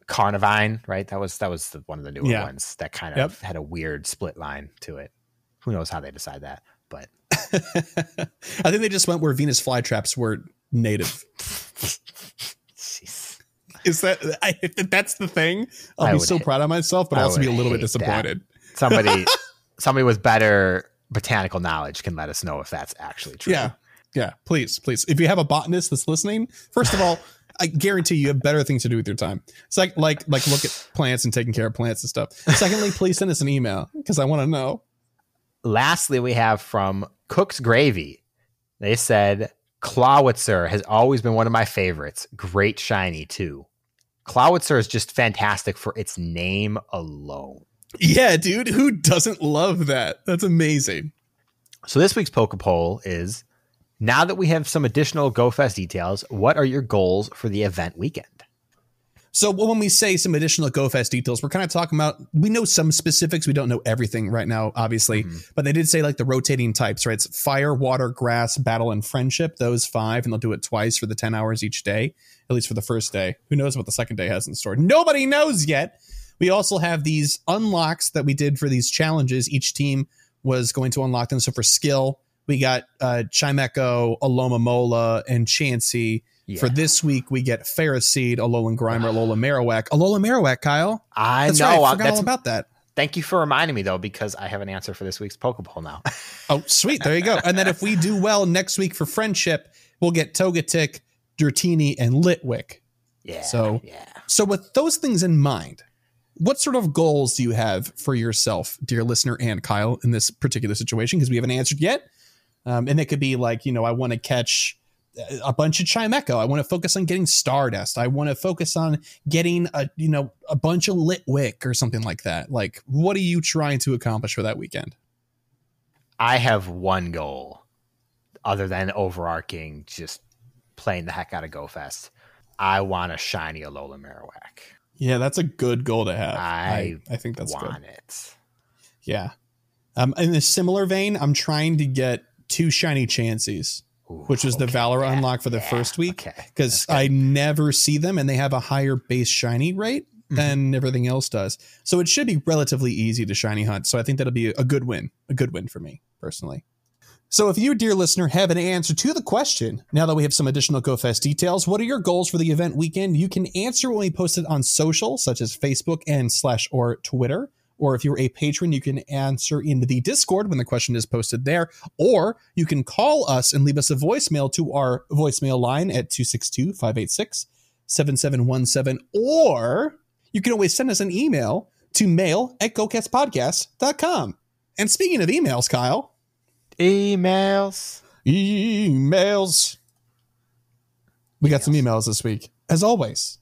Carnivine, right? That was that was the, one of the newer Yeah. ones that kind Yep. of had a weird split line to it. Who knows how they decide that? But I think they just went where Venus flytraps were native. jeez. Is that I, if that's the thing? I'll I be so proud of myself, but I also be a little bit disappointed. that. Somebody somebody with better botanical knowledge can let us know if that's actually true. Yeah. Yeah. Please, please. If you have a botanist that's listening, first of all, I guarantee you have better things to do with your time. It's like like like look at plants and taking care of plants and stuff. Secondly, please send us an email because I want to know. Lastly, we have from Cook's Gravy. They said Clawitzer has always been one of my favorites. Great shiny too. Clawitzer is just fantastic for its name alone. Yeah, dude, who doesn't love that? That's amazing. So this week's Poke Poll is now that we have some additional GoFest details, what are your goals for the event weekend? So when we say some additional GoFest details, we're kind of talking about we know some specifics. We don't know everything right now, obviously, Mhm. but they did say like the rotating types, right? It's fire, water, grass, battle, and friendship. Those five, and they'll do it twice for the ten hours each day, at least for the first day. Who knows what the second day has in store? Nobody knows yet. We also have these unlocks that we did for these challenges. Each team was going to unlock them. So for skill, we got uh, Chimecho, Alomomola, and Chansey. Yeah. For this week, we get Ferroseed, Alolan Grimer, Alola Marowak. Alola Marowak, Kyle. I That's know. right. I I- forgot that's, all about that. thank you for reminding me though, because I have an answer for this week's Poke Poll now. Oh, sweet. There you go. And then if we do well next week for friendship, we'll get Togetic, Dratini, and Litwick. yeah. So- yeah. So, with those things in mind, what sort of goals do you have for yourself, dear listener and Kyle, in this particular situation? Because we haven't answered yet. Um, and it could be like, you know, I want to catch a bunch of Chimecho. I want to focus on getting Stardust. I want to focus on getting a you know a bunch of Litwick or something like that. Like, what are you trying to accomplish for that weekend? I have one goal, other than overarching, just playing the heck out of GoFest. I want a shiny Alola Marowak. Yeah, that's a good goal to have. I I, I think that's want good. it. Yeah. Um, in a similar vein, I'm trying to get two shiny Chanseys, Ooh, which was the okay, Valor yeah, unlock for the yeah, first week, because good. I never see them and they have a higher base shiny rate Mm-hmm. than everything else does. So it should be relatively easy to shiny hunt. So I think that'll be a good win, a good win for me personally. So if you, dear listener, have an answer to the question, now that we have some additional GoFest details, what are your goals for the event weekend? You can answer when we post it on social, such as Facebook and slash or Twitter. Or if you're a patron, you can answer in the Discord when the question is posted there. Or you can call us and leave us a voicemail to our voicemail line at 262 586 7717. Or you can always send us an email to mail at gocastpodcast.com. And speaking of emails, Kyle, emails. emails. We got some emails this week, as always.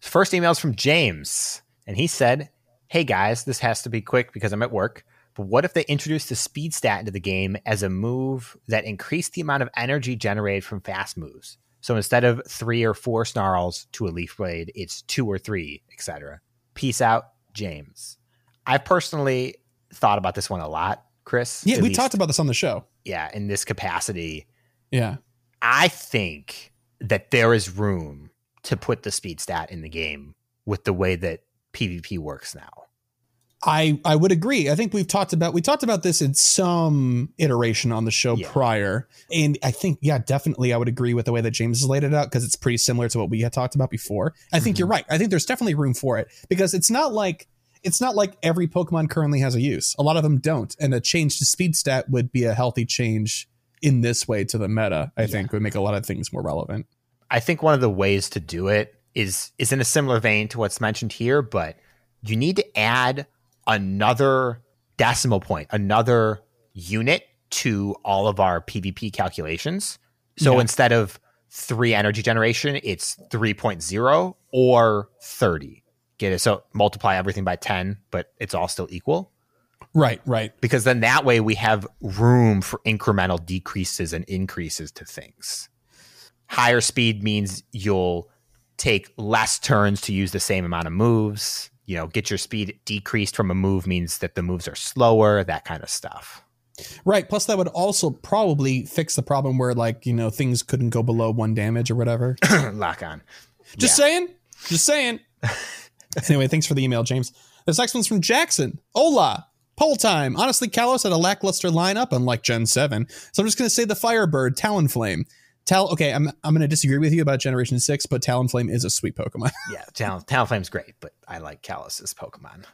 First email is from James, and he said, Hey guys, this has to be quick because I'm at work. But what if they introduced the speed stat into the game as a move that increased the amount of energy generated from fast moves? So instead of three or four snarls to a leaf blade, it's two or three, etc. Peace out, James. I've personally thought about this one a lot, Chris. Yeah, we least, talked about this on the show. yeah, in this capacity. Yeah. I think that there is room to put the speed stat in the game with the way that PvP works now. I I would agree. I think we've talked about we talked about this in some iteration on the show Yeah. prior, and I think yeah, definitely I would agree with the way that James has laid it out because it's pretty similar to what we had talked about before. I think Mhm. you're right. I think there's definitely room for it because it's not like it's not like every Pokemon currently has a use. A lot of them don't, and a change to speed stat would be a healthy change in this way to the meta. I Yeah. think would make a lot of things more relevant. I think one of the ways to do it is is in a similar vein to what's mentioned here, but you need to add another decimal point, another unit to all of our PvP calculations. So Yeah. instead of 3 energy generation, it's 3.0 or 30. Get it? So multiply everything by 10, but it's all still equal. Right, right. because then that way we have room for incremental decreases and increases to things. Higher speed means you'll take less turns to use the same amount of moves. You know, get your speed decreased from a move means that the moves are slower, that kind of stuff. Right. Plus, that would also probably fix the problem where, like, you know, things couldn't go below one damage or whatever. Lock on. Just Yeah. saying. Just saying. anyway, thanks for the email, James. This next one's from Jackson. Hola. Poll time. Honestly, Kalos had a lackluster lineup, unlike Gen 7. So I'm just going to say the Firebird, Talonflame. Tal- okay, I'm, I'm going to disagree with you about Generation 6, but Talonflame is a sweet Pokemon. Yeah, Talon, Talonflame's great, but I like Kalos' Pokemon.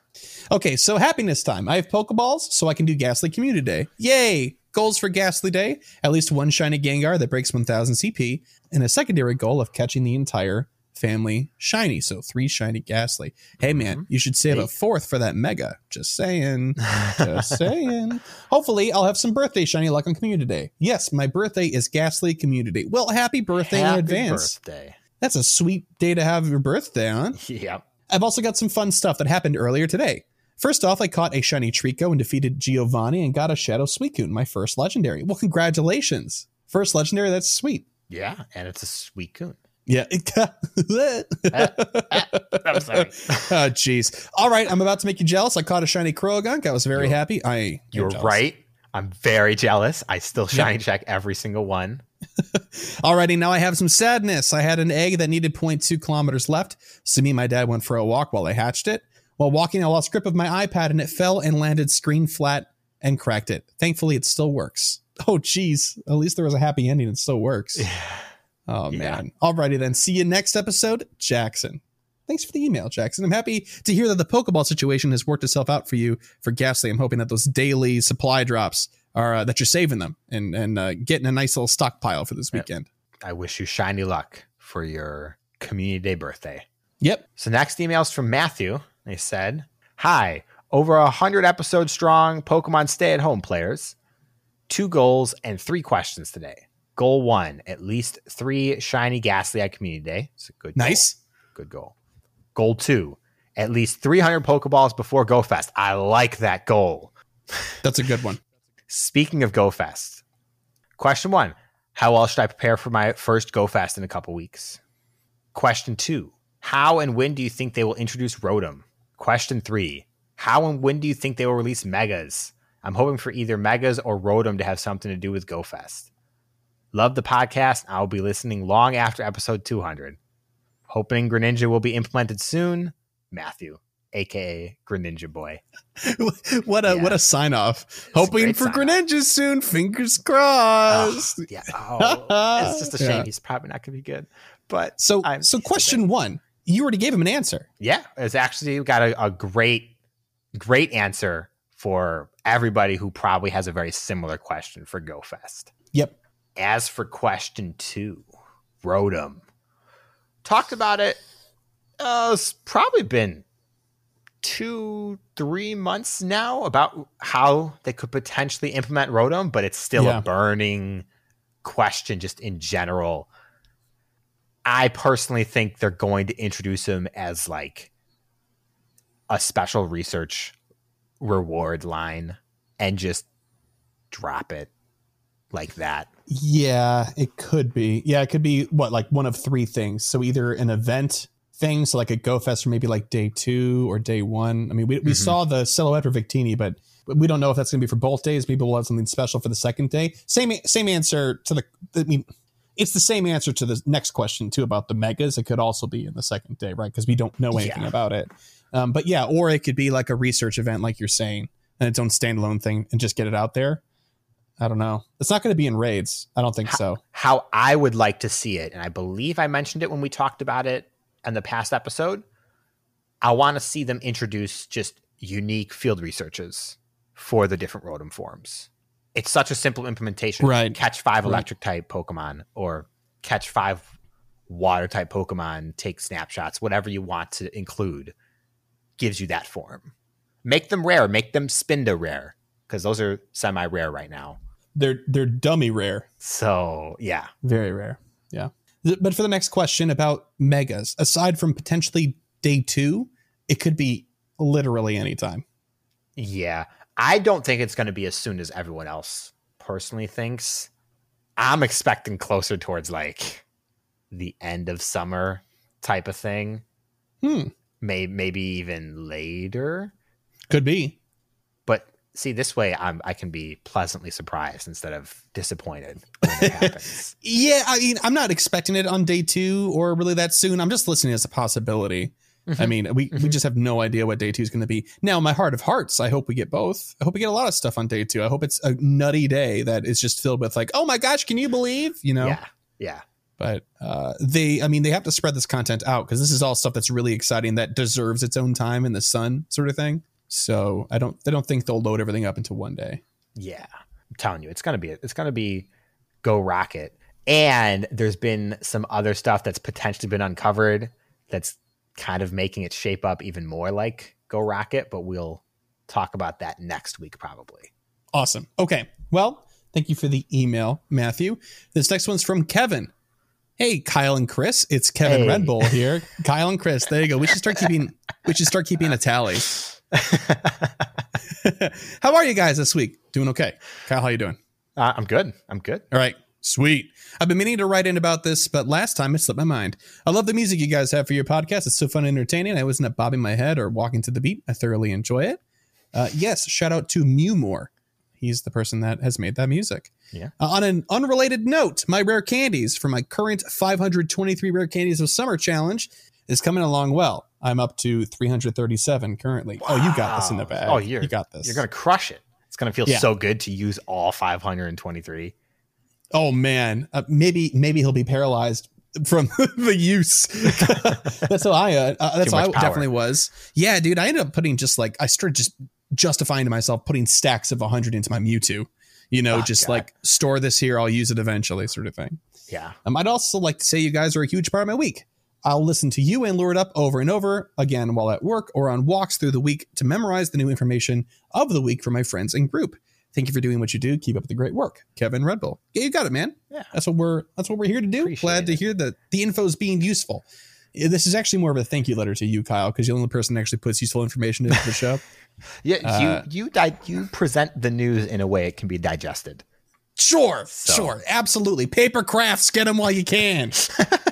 Okay, so happiness time. I have Pokeballs, so I can do Gastly Community Day. Yay! Goals for Gastly Day at least one shiny Gengar that breaks 1000 CP, and a secondary goal of catching the entire family shiny. So three shiny Gastly. Hey man, mm-hmm. you should save a fourth for that Mega. Just saying. Just saying. Hopefully, I'll have some birthday shiny luck on Community Day. Yes, my birthday is Gastly Community Well, happy birthday Happy in advance. birthday. That's a sweet day to have your birthday on. Yep. I've also got some fun stuff that happened earlier today. First off, I caught a shiny Treecko and defeated Giovanni and got a Shadow Suicune, my first legendary. Well, congratulations. First legendary, that's sweet. Yeah, and it's a sweet coon. Yeah. I'm sorry. Oh, jeez. All right, I'm about to make you jealous. I caught a shiny Croagunk. I was very You're- happy. I You're jealous. right. I'm very jealous. I still shiny check every single one. Alrighty, now I have some sadness. I had an egg that needed 0.2 kilometers left, so me and my dad went for a walk while I hatched it. While walking, I lost grip of my iPad and it fell and landed screen flat and cracked it. Thankfully, it still works. Oh, geez. At least there was a happy ending. It still works. Oh, Yeah. man. Alrighty, then. See you next episode, Jackson. Thanks for the email, Jackson. I'm happy to hear that the Pokeball situation has worked itself out for you for Gastly. I'm hoping that those daily supply drops are uh, that you're saving them and and uh, getting a nice little stockpile for this Yep. weekend. I wish you shiny luck for your community day birthday. Yep. So next email is from Matthew. They said, Hi, over a hundred episodes strong Pokemon stay at home players. Two goals and three questions today. Goal one: at least three shiny Gastly at Community Day. It's a good, goal. Nice. good goal. Goal two: at least 300 Pokeballs before GoFest. I like that goal. That's a good one. Speaking of GoFest, question one: How well should I prepare for my first GoFest in a couple weeks? Question two: How and when do you think they will introduce Rotom? Question three: How and when do you think they will release Megas? I'm hoping for either Megas or Rotom to have something to do with GoFest. Love the podcast. I'll be listening long after episode 200. Hoping Greninja will be implemented soon. Matthew, aka Greninja Boy. what a Yeah. what a sign off. Hoping for. Greninja soon. Fingers crossed. Oh, yeah. Oh, it's just a shame Yeah. he's probably not going to be good. But So I'm- so question one. You already gave him an answer. yeah, it's actually got a, a great, great answer for everybody who probably has a very similar question for GoFest. Yep. As for question two, Rotom. Talked about it. Uh, it's probably been two, three months now about how they could potentially implement Rotom, but it's still Yeah. a burning question just in general. I personally think they're going to introduce him as like a special research reward line and just drop it like that. Yeah, it could be. Yeah, it could be what like one of three things. So either an event thing, so like a Go Fest or maybe like day two or day one. I mean, we, we Mhm. saw the silhouette for Victini, but we don't know if that's going to be for both days. Maybe we'll have something special for the second day. Same same answer to the. I mean, it's the same answer to the next question too about the megas. It could also be in the second day, right? Because we don't know anything Yeah. about it. Um, but yeah, or it could be like a research event, like you're saying, and its own standalone thing, and just get it out there. I don't know. It's not going to be in raids. I don't think How- so. How I would like to see it, and I believe I mentioned it when we talked about it in the past episode. I want to see them introduce just unique field researches for the different Rotom forms. It's such a simple implementation. Right. Catch five electric type Pokemon or catch five water type Pokemon, take snapshots, whatever you want to include gives you that form. Make them rare, make them Spinda rare, because those are semi rare right now. They're they're dummy rare, So, yeah. very rare. Yeah. But for the next question about megas, aside from potentially day two, it could be literally anytime. Yeah. I don't think it's going to be as soon as everyone else personally thinks. I'm expecting closer towards like the end of summer type of thing. Hmm. May, maybe even later. Could be. But see, this way I'm, I can be pleasantly surprised instead of disappointed when it happens. Yeah, I mean, I'm not expecting it on day two or really that soon. I'm just listening as a possibility. I mean, we, we Mhm. just have no idea what day two is going to be. Now, my heart of hearts, I hope we get both. I hope we get a lot of stuff on day two. I hope it's a nutty day that is just filled with like, oh my gosh, can you believe? You know, Yeah. Yeah. but uh, they, I mean, they have to spread this content out because this is all stuff that's really exciting that deserves its own time in the sun, sort of thing. So I don't, I don't think they'll load everything up into one day. Yeah, I'm telling you, it's gonna be it's gonna be go rocket. And there's been some other stuff that's potentially been uncovered that's kind of making it shape up even more like go rocket. But we'll talk about that next week probably. Awesome. Okay. Well, thank you for the email, Matthew. This next one's from Kevin. Hey, Kyle and Chris. It's Kevin Hey. Red Bull here. Kyle and Chris. There you go. We should start keeping we should start keeping a tally. how are you guys this week? Doing okay. Kyle, how you doing? Uh, I'm good. I'm good. All right. Sweet. I've been meaning to write in about this, but last time it slipped my mind. I love the music you guys have for your podcast. It's so fun and entertaining. I wasn't up bobbing my head or walking to the beat. I thoroughly enjoy it. Uh, yes, shout out to Mewmore. He's the person that has made that music. Yeah. Uh, on an unrelated note, my rare candies for my current 523 rare candies of summer challenge is coming along well. I'm up to 337 currently. Oh, you got this in the bag. Oh, you're- you got this. You're gonna crush it. It's gonna feel Yeah. so good to use all 523. Oh man, uh, maybe maybe he'll be paralyzed from the use. that's how I. Uh, uh, that's how I power. definitely was. Yeah, dude. I ended up putting just like I started just justifying to myself putting stacks of 100 into my Mewtwo. You know, Oh, just God. like store this here, I'll use it eventually, sort of thing. Yeah. Um, I'd also like to say you guys are a huge part of my week. I'll listen to you and Lured Up over and over again while at work or on walks through the week to memorize the new information of the week for my friends and group. Thank you for doing what you do. Keep up the great work, Kevin Red Bull. Yeah, you got it, man. Yeah. that's what we're that's what we're here to do. Appreciate Glad to it. hear that the info is being useful. This is actually more of a thank you letter to you, Kyle, because you're the only person that actually puts useful information into the show. Yeah, Uh, you you di- you present the news in a way it can be digested. Sure, So- sure, absolutely. Paper crafts, get them while you can.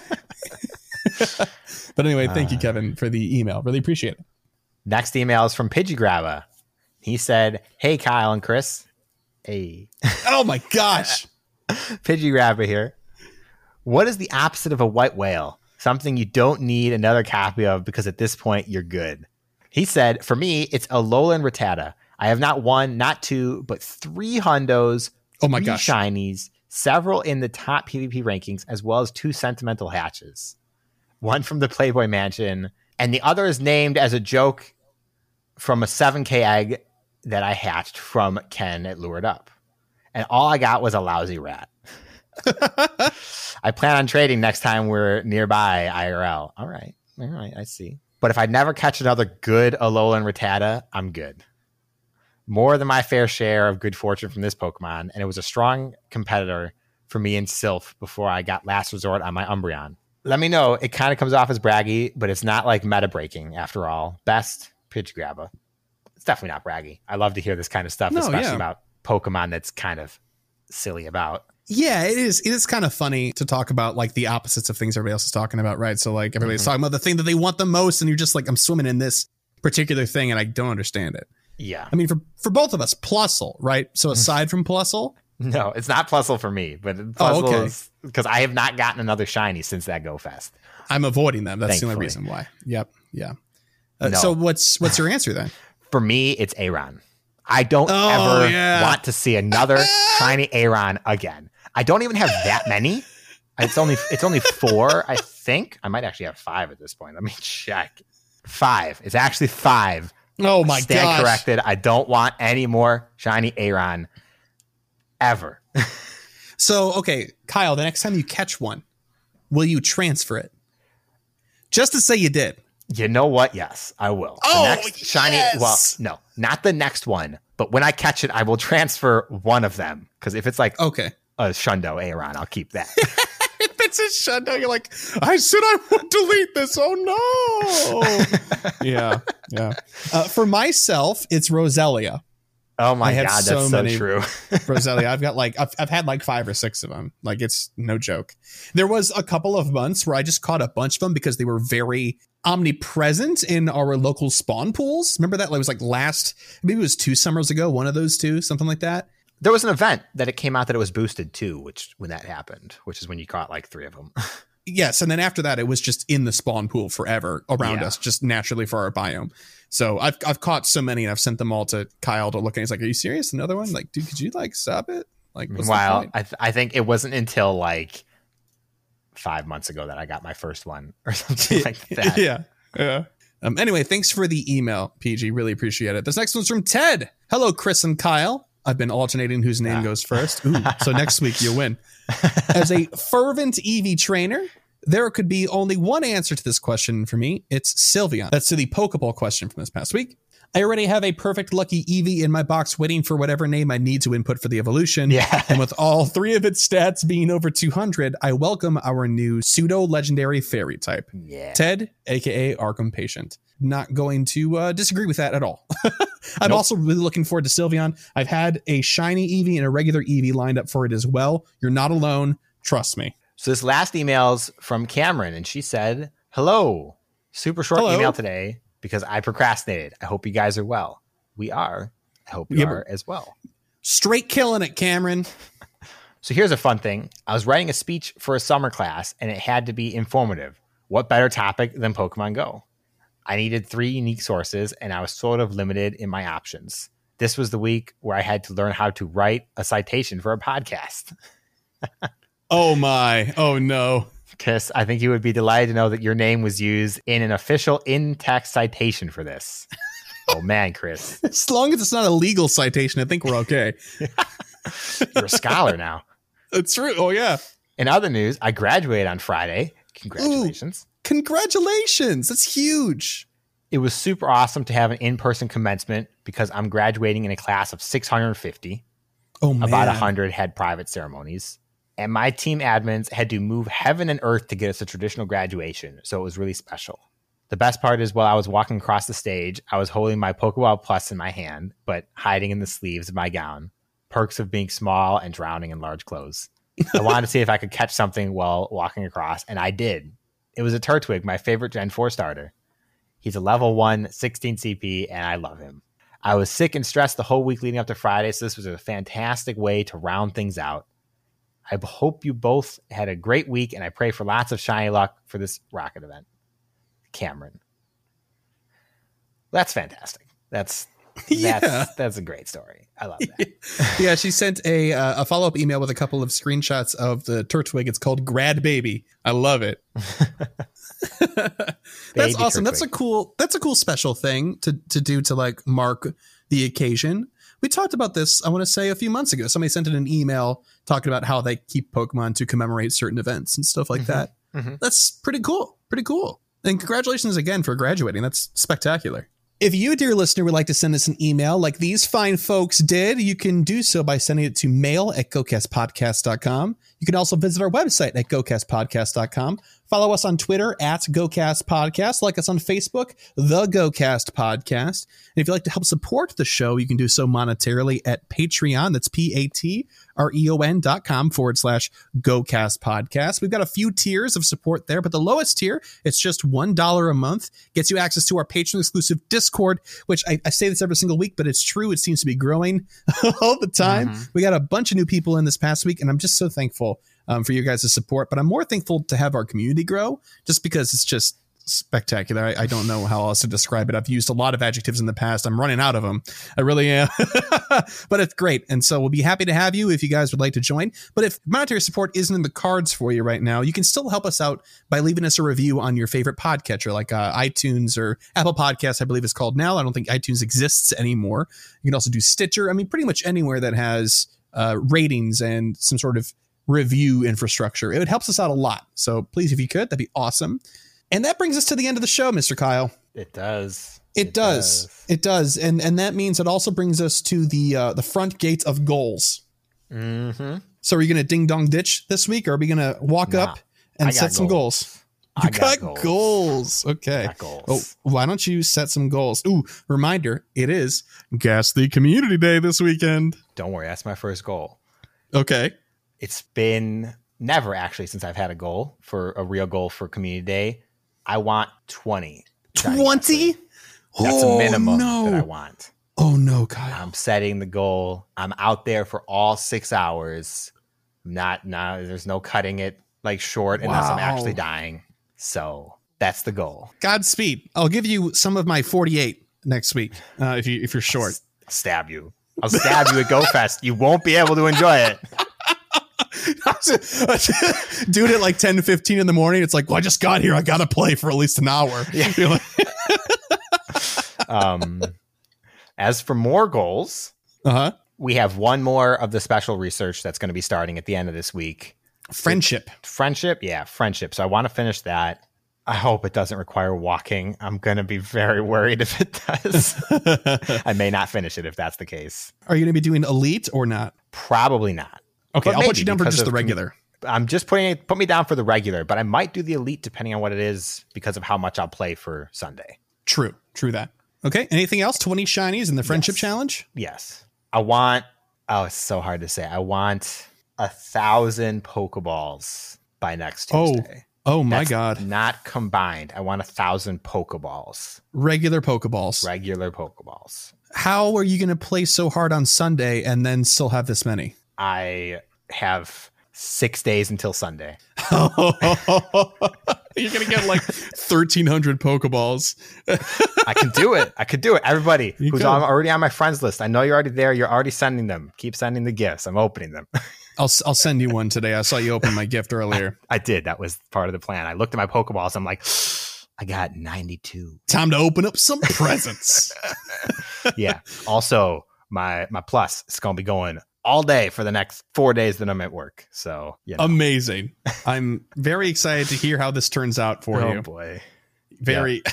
but anyway, thank you, Uh. Kevin, for the email. Really appreciate it. Next email is from Pidgey Grabba. He said, "Hey Kyle and Chris, hey Oh my gosh. Pidgey Grabba here. What is the opposite of a white whale? Something you don't need another copy of because at this point you're good." He said, "For me, it's a Alolan Rattata. I have not one, not two, but three hundos, Oh my three gosh. shinies, several in the top PvP rankings, as well as two sentimental hatches. One from the Playboy Mansion, and the other is named as a joke from a 7K egg that I hatched from Ken at Lured Up. And all I got was a lousy rat. I plan on trading next time we're nearby IRL. All right. All right. I see. But if I never catch another good Alolan Rattata, I'm good. More than my fair share of good fortune from this Pokemon, and it was a strong competitor for me in Silph before I got last resort on my Umbreon. Let me know. It kind of comes off as braggy, but it's not like meta breaking after all. Best Pidgey Grabba. It's definitely not braggy. I love to hear this kind of stuff, No, especially yeah. about Pokemon that's kind of silly about. Yeah, it is. It is kind of funny to talk about like the opposites of things everybody else is talking about, right? So like everybody's Mhm. talking about the thing that they want the most, and you're just like, I'm swimming in this particular thing, and I don't understand it. Yeah. I mean, for for both of us, Plusle, right? So aside from Plusle, No, it's not Plusle for me, but Oh, okay. is because I have not gotten another shiny since that Go Fest. I'm avoiding them. That's the only reason why. Yep. Yeah. Uh, No. So what's what's your answer then? For me, it's Aron. I don't Oh, ever yeah. want to see another shiny Aron again. I don't even have that many. It's only it's only four, I think. I might actually have five at this point. Let me check. Five. It's actually five. Oh my god. Stand gosh. corrected. I don't want any more shiny Aron ever. So okay, Kyle, the next time you catch one, will you transfer it? Just to say you did. You know what? Yes, I will. Oh, the next shiny. yes! Well, no, not the next one. But when I catch it, I will transfer one of them. Because if it's like Okay. a Shundo Aron, I'll keep that. if it's a Shundo, you're like, I said I would delete this. Oh no. yeah. Yeah. Uh, for myself, it's Roselia. Oh my god, so that's so true. Roselia. I've got like I've, I've had like five or six of them. Like it's no joke. There was a couple of months where I just caught a bunch of them because they were very omnipresent in our local spawn pools. Remember that? Like, it was like last maybe it was two summers ago, one of those two, something like that. There was an event that it came out that it was boosted too, which when that happened, which is when you caught like three of them. Yes, and then after that, it was just in the spawn pool forever around Yeah. us, just naturally for our biome. So I've I've caught so many, and I've sent them all to Kyle to look. And he's like, "Are you serious? Another one? Like, dude, could you like stop it? Like, wow. I, th- I think it wasn't until like five months ago that I got my first one or something like that. yeah, yeah. Um, anyway, thanks for the email, PG. Really appreciate it. This next one's from Ted. Hello, Chris and Kyle. I've been alternating whose name Yeah. goes first. Ooh, so next week you'll win. As a fervent EV trainer, there could be only one answer to this question for me. It's Sylveon. That's to the Poke Poll question from this past week. I already have a perfect lucky Eevee in my box waiting for whatever name I need to input for the evolution. Yeah. And with all three of its stats being over 200, I welcome our new pseudo legendary fairy type. Yeah. Ted, aka Arkham Patient. Not going to uh, disagree with that at all. I'm Nope. also really looking forward to Sylveon. I've had a shiny Eevee and a regular Eevee lined up for it as well. You're not alone. Trust me. So this last email's from Cameron, and she said, "Hello, super short Hello. email today because I procrastinated. I hope you guys are well. We are. I hope you Yeah, are as well." Straight killing it, Cameron. So here's a fun thing. I was writing a speech for a summer class, and it had to be informative. What better topic than Pokemon Go? I needed three unique sources, and I was sort of limited in my options. This was the week where I had to learn how to write a citation for a podcast. Oh my. Oh no. Kiss, I think you would be delighted to know that your name was used in an official in text citation for this. oh man, Chris, As long as it's not a legal citation, I think we're okay. you're a scholar now. It's true. Oh yeah. In other news, I graduated on Friday. Congratulations. Congratulations. That's huge. It was super awesome to have an in person commencement because I'm graduating in a class of 650. Oh man. About a hundred had private ceremonies. And my team admins had to move heaven and earth to get us a traditional graduation. So it was really special. The best part is while I was walking across the stage, I was holding my Pokeball Plus in my hand, but hiding in the sleeves of my gown. Perks of being small and drowning in large clothes. I wanted to see if I could catch something while walking across, and I did. It was a Turtwig, my favorite Gen 4 starter. He's a level 1, 16 CP, and I love him. I was sick and stressed the whole week leading up to Friday, so this was a fantastic way to round things out. I hope you both had a great week, and I pray for lots of shiny luck for this rocket event. Cameron. That's fantastic. That's that's Yeah. that's a great story. I love that. yeah, she sent a uh, a follow up email with a couple of screenshots of the Turtwig. It's called Grad Baby. I love it. that's awesome. That's a cool. That's a cool special thing to to do to like mark the occasion. We talked about this. I want to say a few months ago. Somebody sent in an email talking about how they keep Pokemon to commemorate certain events and stuff like Mhm. that. Mhm. That's pretty cool. Pretty cool. And congratulations again for graduating. That's spectacular. If you, dear listener, would like to send us an email like these fine folks did, you can do so by sending it to mail at gocastpodcast.com. You can also visit our website at gocastpodcast.com. Follow us on Twitter at GoCast Podcast. Like us on Facebook, The GoCast Podcast. And if you'd like to help support the show, you can do so monetarily at Patreon. That's P A T R E O N dot com forward slash GoCast Podcast. We've got a few tiers of support there, but the lowest tier, it's just $1 a month, gets you access to our patron exclusive Discord, which I, I say this every single week, but it's true. It seems to be growing all the time. Mhm. We got a bunch of new people in this past week, and I'm just so thankful um, for you guys' support. But I'm more thankful to have our community grow just because it's just spectacular. I, I don't know how else to describe it. I've used a lot of adjectives in the past. I'm running out of them. I really am. but it's great. And so we'll be happy to have you if you guys would like to join. But if monetary support isn't in the cards for you right now, you can still help us out by leaving us a review on your favorite podcatcher like uh, iTunes or Apple Podcasts, I believe it's called now. I don't think iTunes exists anymore. You can also do Stitcher. I mean, pretty much anywhere that has uh, ratings and some sort of review infrastructure. It helps us out a lot. So please, if you could, that'd be awesome. And that brings us to the end of the show, Mr. Kyle. It does. It, does. It does. And and that means it also brings us to the uh, the front gate of goals. Mm-hmm. So are you going to ding dong ditch this week, or are we going to walk Nah, up and set some goals? I You got, got goals. Okay. Got goals. Oh, why don't you set some goals? Ooh, reminder, it is Gastly Community Day this weekend. Don't worry, that's my first goal. Okay. It's been never actually since I've had a goal for a real goal for Community Day. I want 20. 20? That's oh, a minimum no. that I want. Oh, no, Kyle. I'm setting the goal. I'm out there for all six hours. Not now there's no cutting it like short unless I'm actually dying. So that's the goal. Godspeed. I'll give you some of my 48 next week uh, if you if you're short. I'll stab you. I'll stab you at GoFest. You won't be able to enjoy it. Doing it like 10 15 in the morning. It's like, well, I just got here. I got to play for at least an hour. Yeah. Like, Um, as for more goals, uh-huh. we have one more of the special research that's going to be starting at the end of this week. Friendship. Friendship, yeah, friendship. So I want to finish that. I hope it doesn't require walking. I'm going to be very worried if it does. I may not finish it if that's the case. Are you going to be doing elite or not? Probably not. Okay, But I'll put you down for just the regular. I'm just putting put me down for the regular, but I might do the elite depending on what it is because of how much I'll play for Sunday. True. True that. Okay. Anything else? 20 shinies in the friendship Yes. challenge? Yes. I want, oh, it's so hard to say. I want a thousand Pokeballs by next Oh, Oh my That's god. Not combined. I want a thousand Pokeballs, Regular Pokeballs. regular Pokeballs. How are you going to play so hard on Sunday and then still have this many? I have six days until Sunday. You're going to get like 1,300 Pokeballs. I can do it. I could do it. Everybody You who's on, already on my friends list, I know you're already there. You're already sending them. Keep sending the gifts. I'm opening them. I'll, I'll send you one today. I saw you open my gift earlier. I did. That was part of the plan. I looked at my Pokeballs. I'm like, I got 92. Time to open up some presents. Yeah. also, my my plus is gonna be going all day for the next four days that I'm at work. So yeah. Amazing. I'm very excited to hear how this turns out for you. oh you. boy. Very.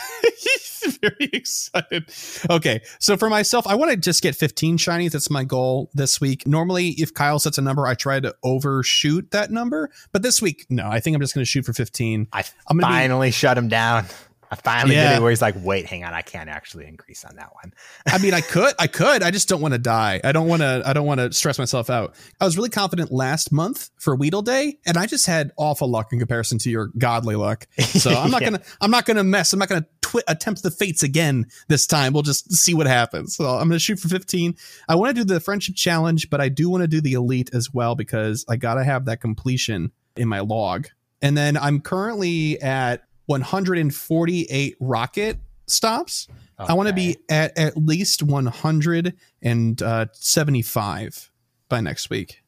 very excited. Okay, so for myself, I want to just get 15 shinies. That's my goal this week. Normally, if Kyle sets a number, I try to overshoot that number, but this week, no. I think I'm just going to shoot for 15. I I'm gonna be- finally shut him down. I finally Yeah. did it where he's like, wait, hang on, I can't actually increase on that one. I mean, I could, I could. I just don't want to die. I don't want to. I don't want to stress myself out. I was really confident last month for Weedle Day, and I just had awful luck in comparison to your godly luck. So I'm not Yeah. gonna. I'm not gonna mess. I'm not gonna twi- attempt the fates again this time. We'll just see what happens. So I'm gonna shoot for 15. I want to do the friendship challenge, but I do want to do the elite as well because I gotta have that completion in my log. And then I'm currently at 148 rocket stops. I want to be at at least 175 by next week.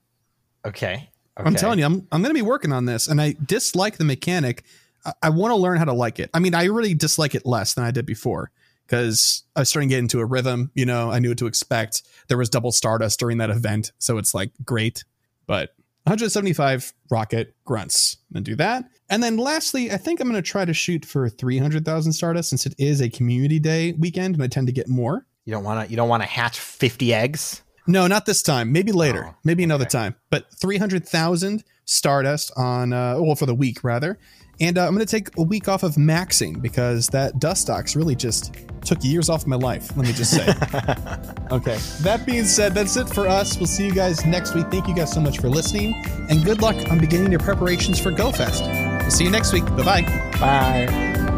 Okay. I'm telling you, I'm I'm going to be working on this, and I dislike the mechanic. I, I want to learn how to like it. I mean, I really dislike it less than I did before because I was starting to get into a rhythm. You know, I knew what to expect. There was double Stardust during that event, so it's like great. But 175 rocket grunts and do that. And then lastly, I think I'm going to try to shoot for 300,000 Stardust since it is a community day weekend, and I tend to get more. You don't want to. You don't want to hatch fifty eggs. No, not this time. Maybe later. Oh, Maybe another time. But 300,000 Stardust on, uh, well, for the week rather. And uh, I'm going to take a week off of maxing because that dust ox really just took years off my life. Let me just say. okay. That being said, that's it for us. We'll see you guys next week. Thank you guys so much for listening. And good luck on beginning your preparations for GoFest. We'll see you next week. Bye bye. Bye.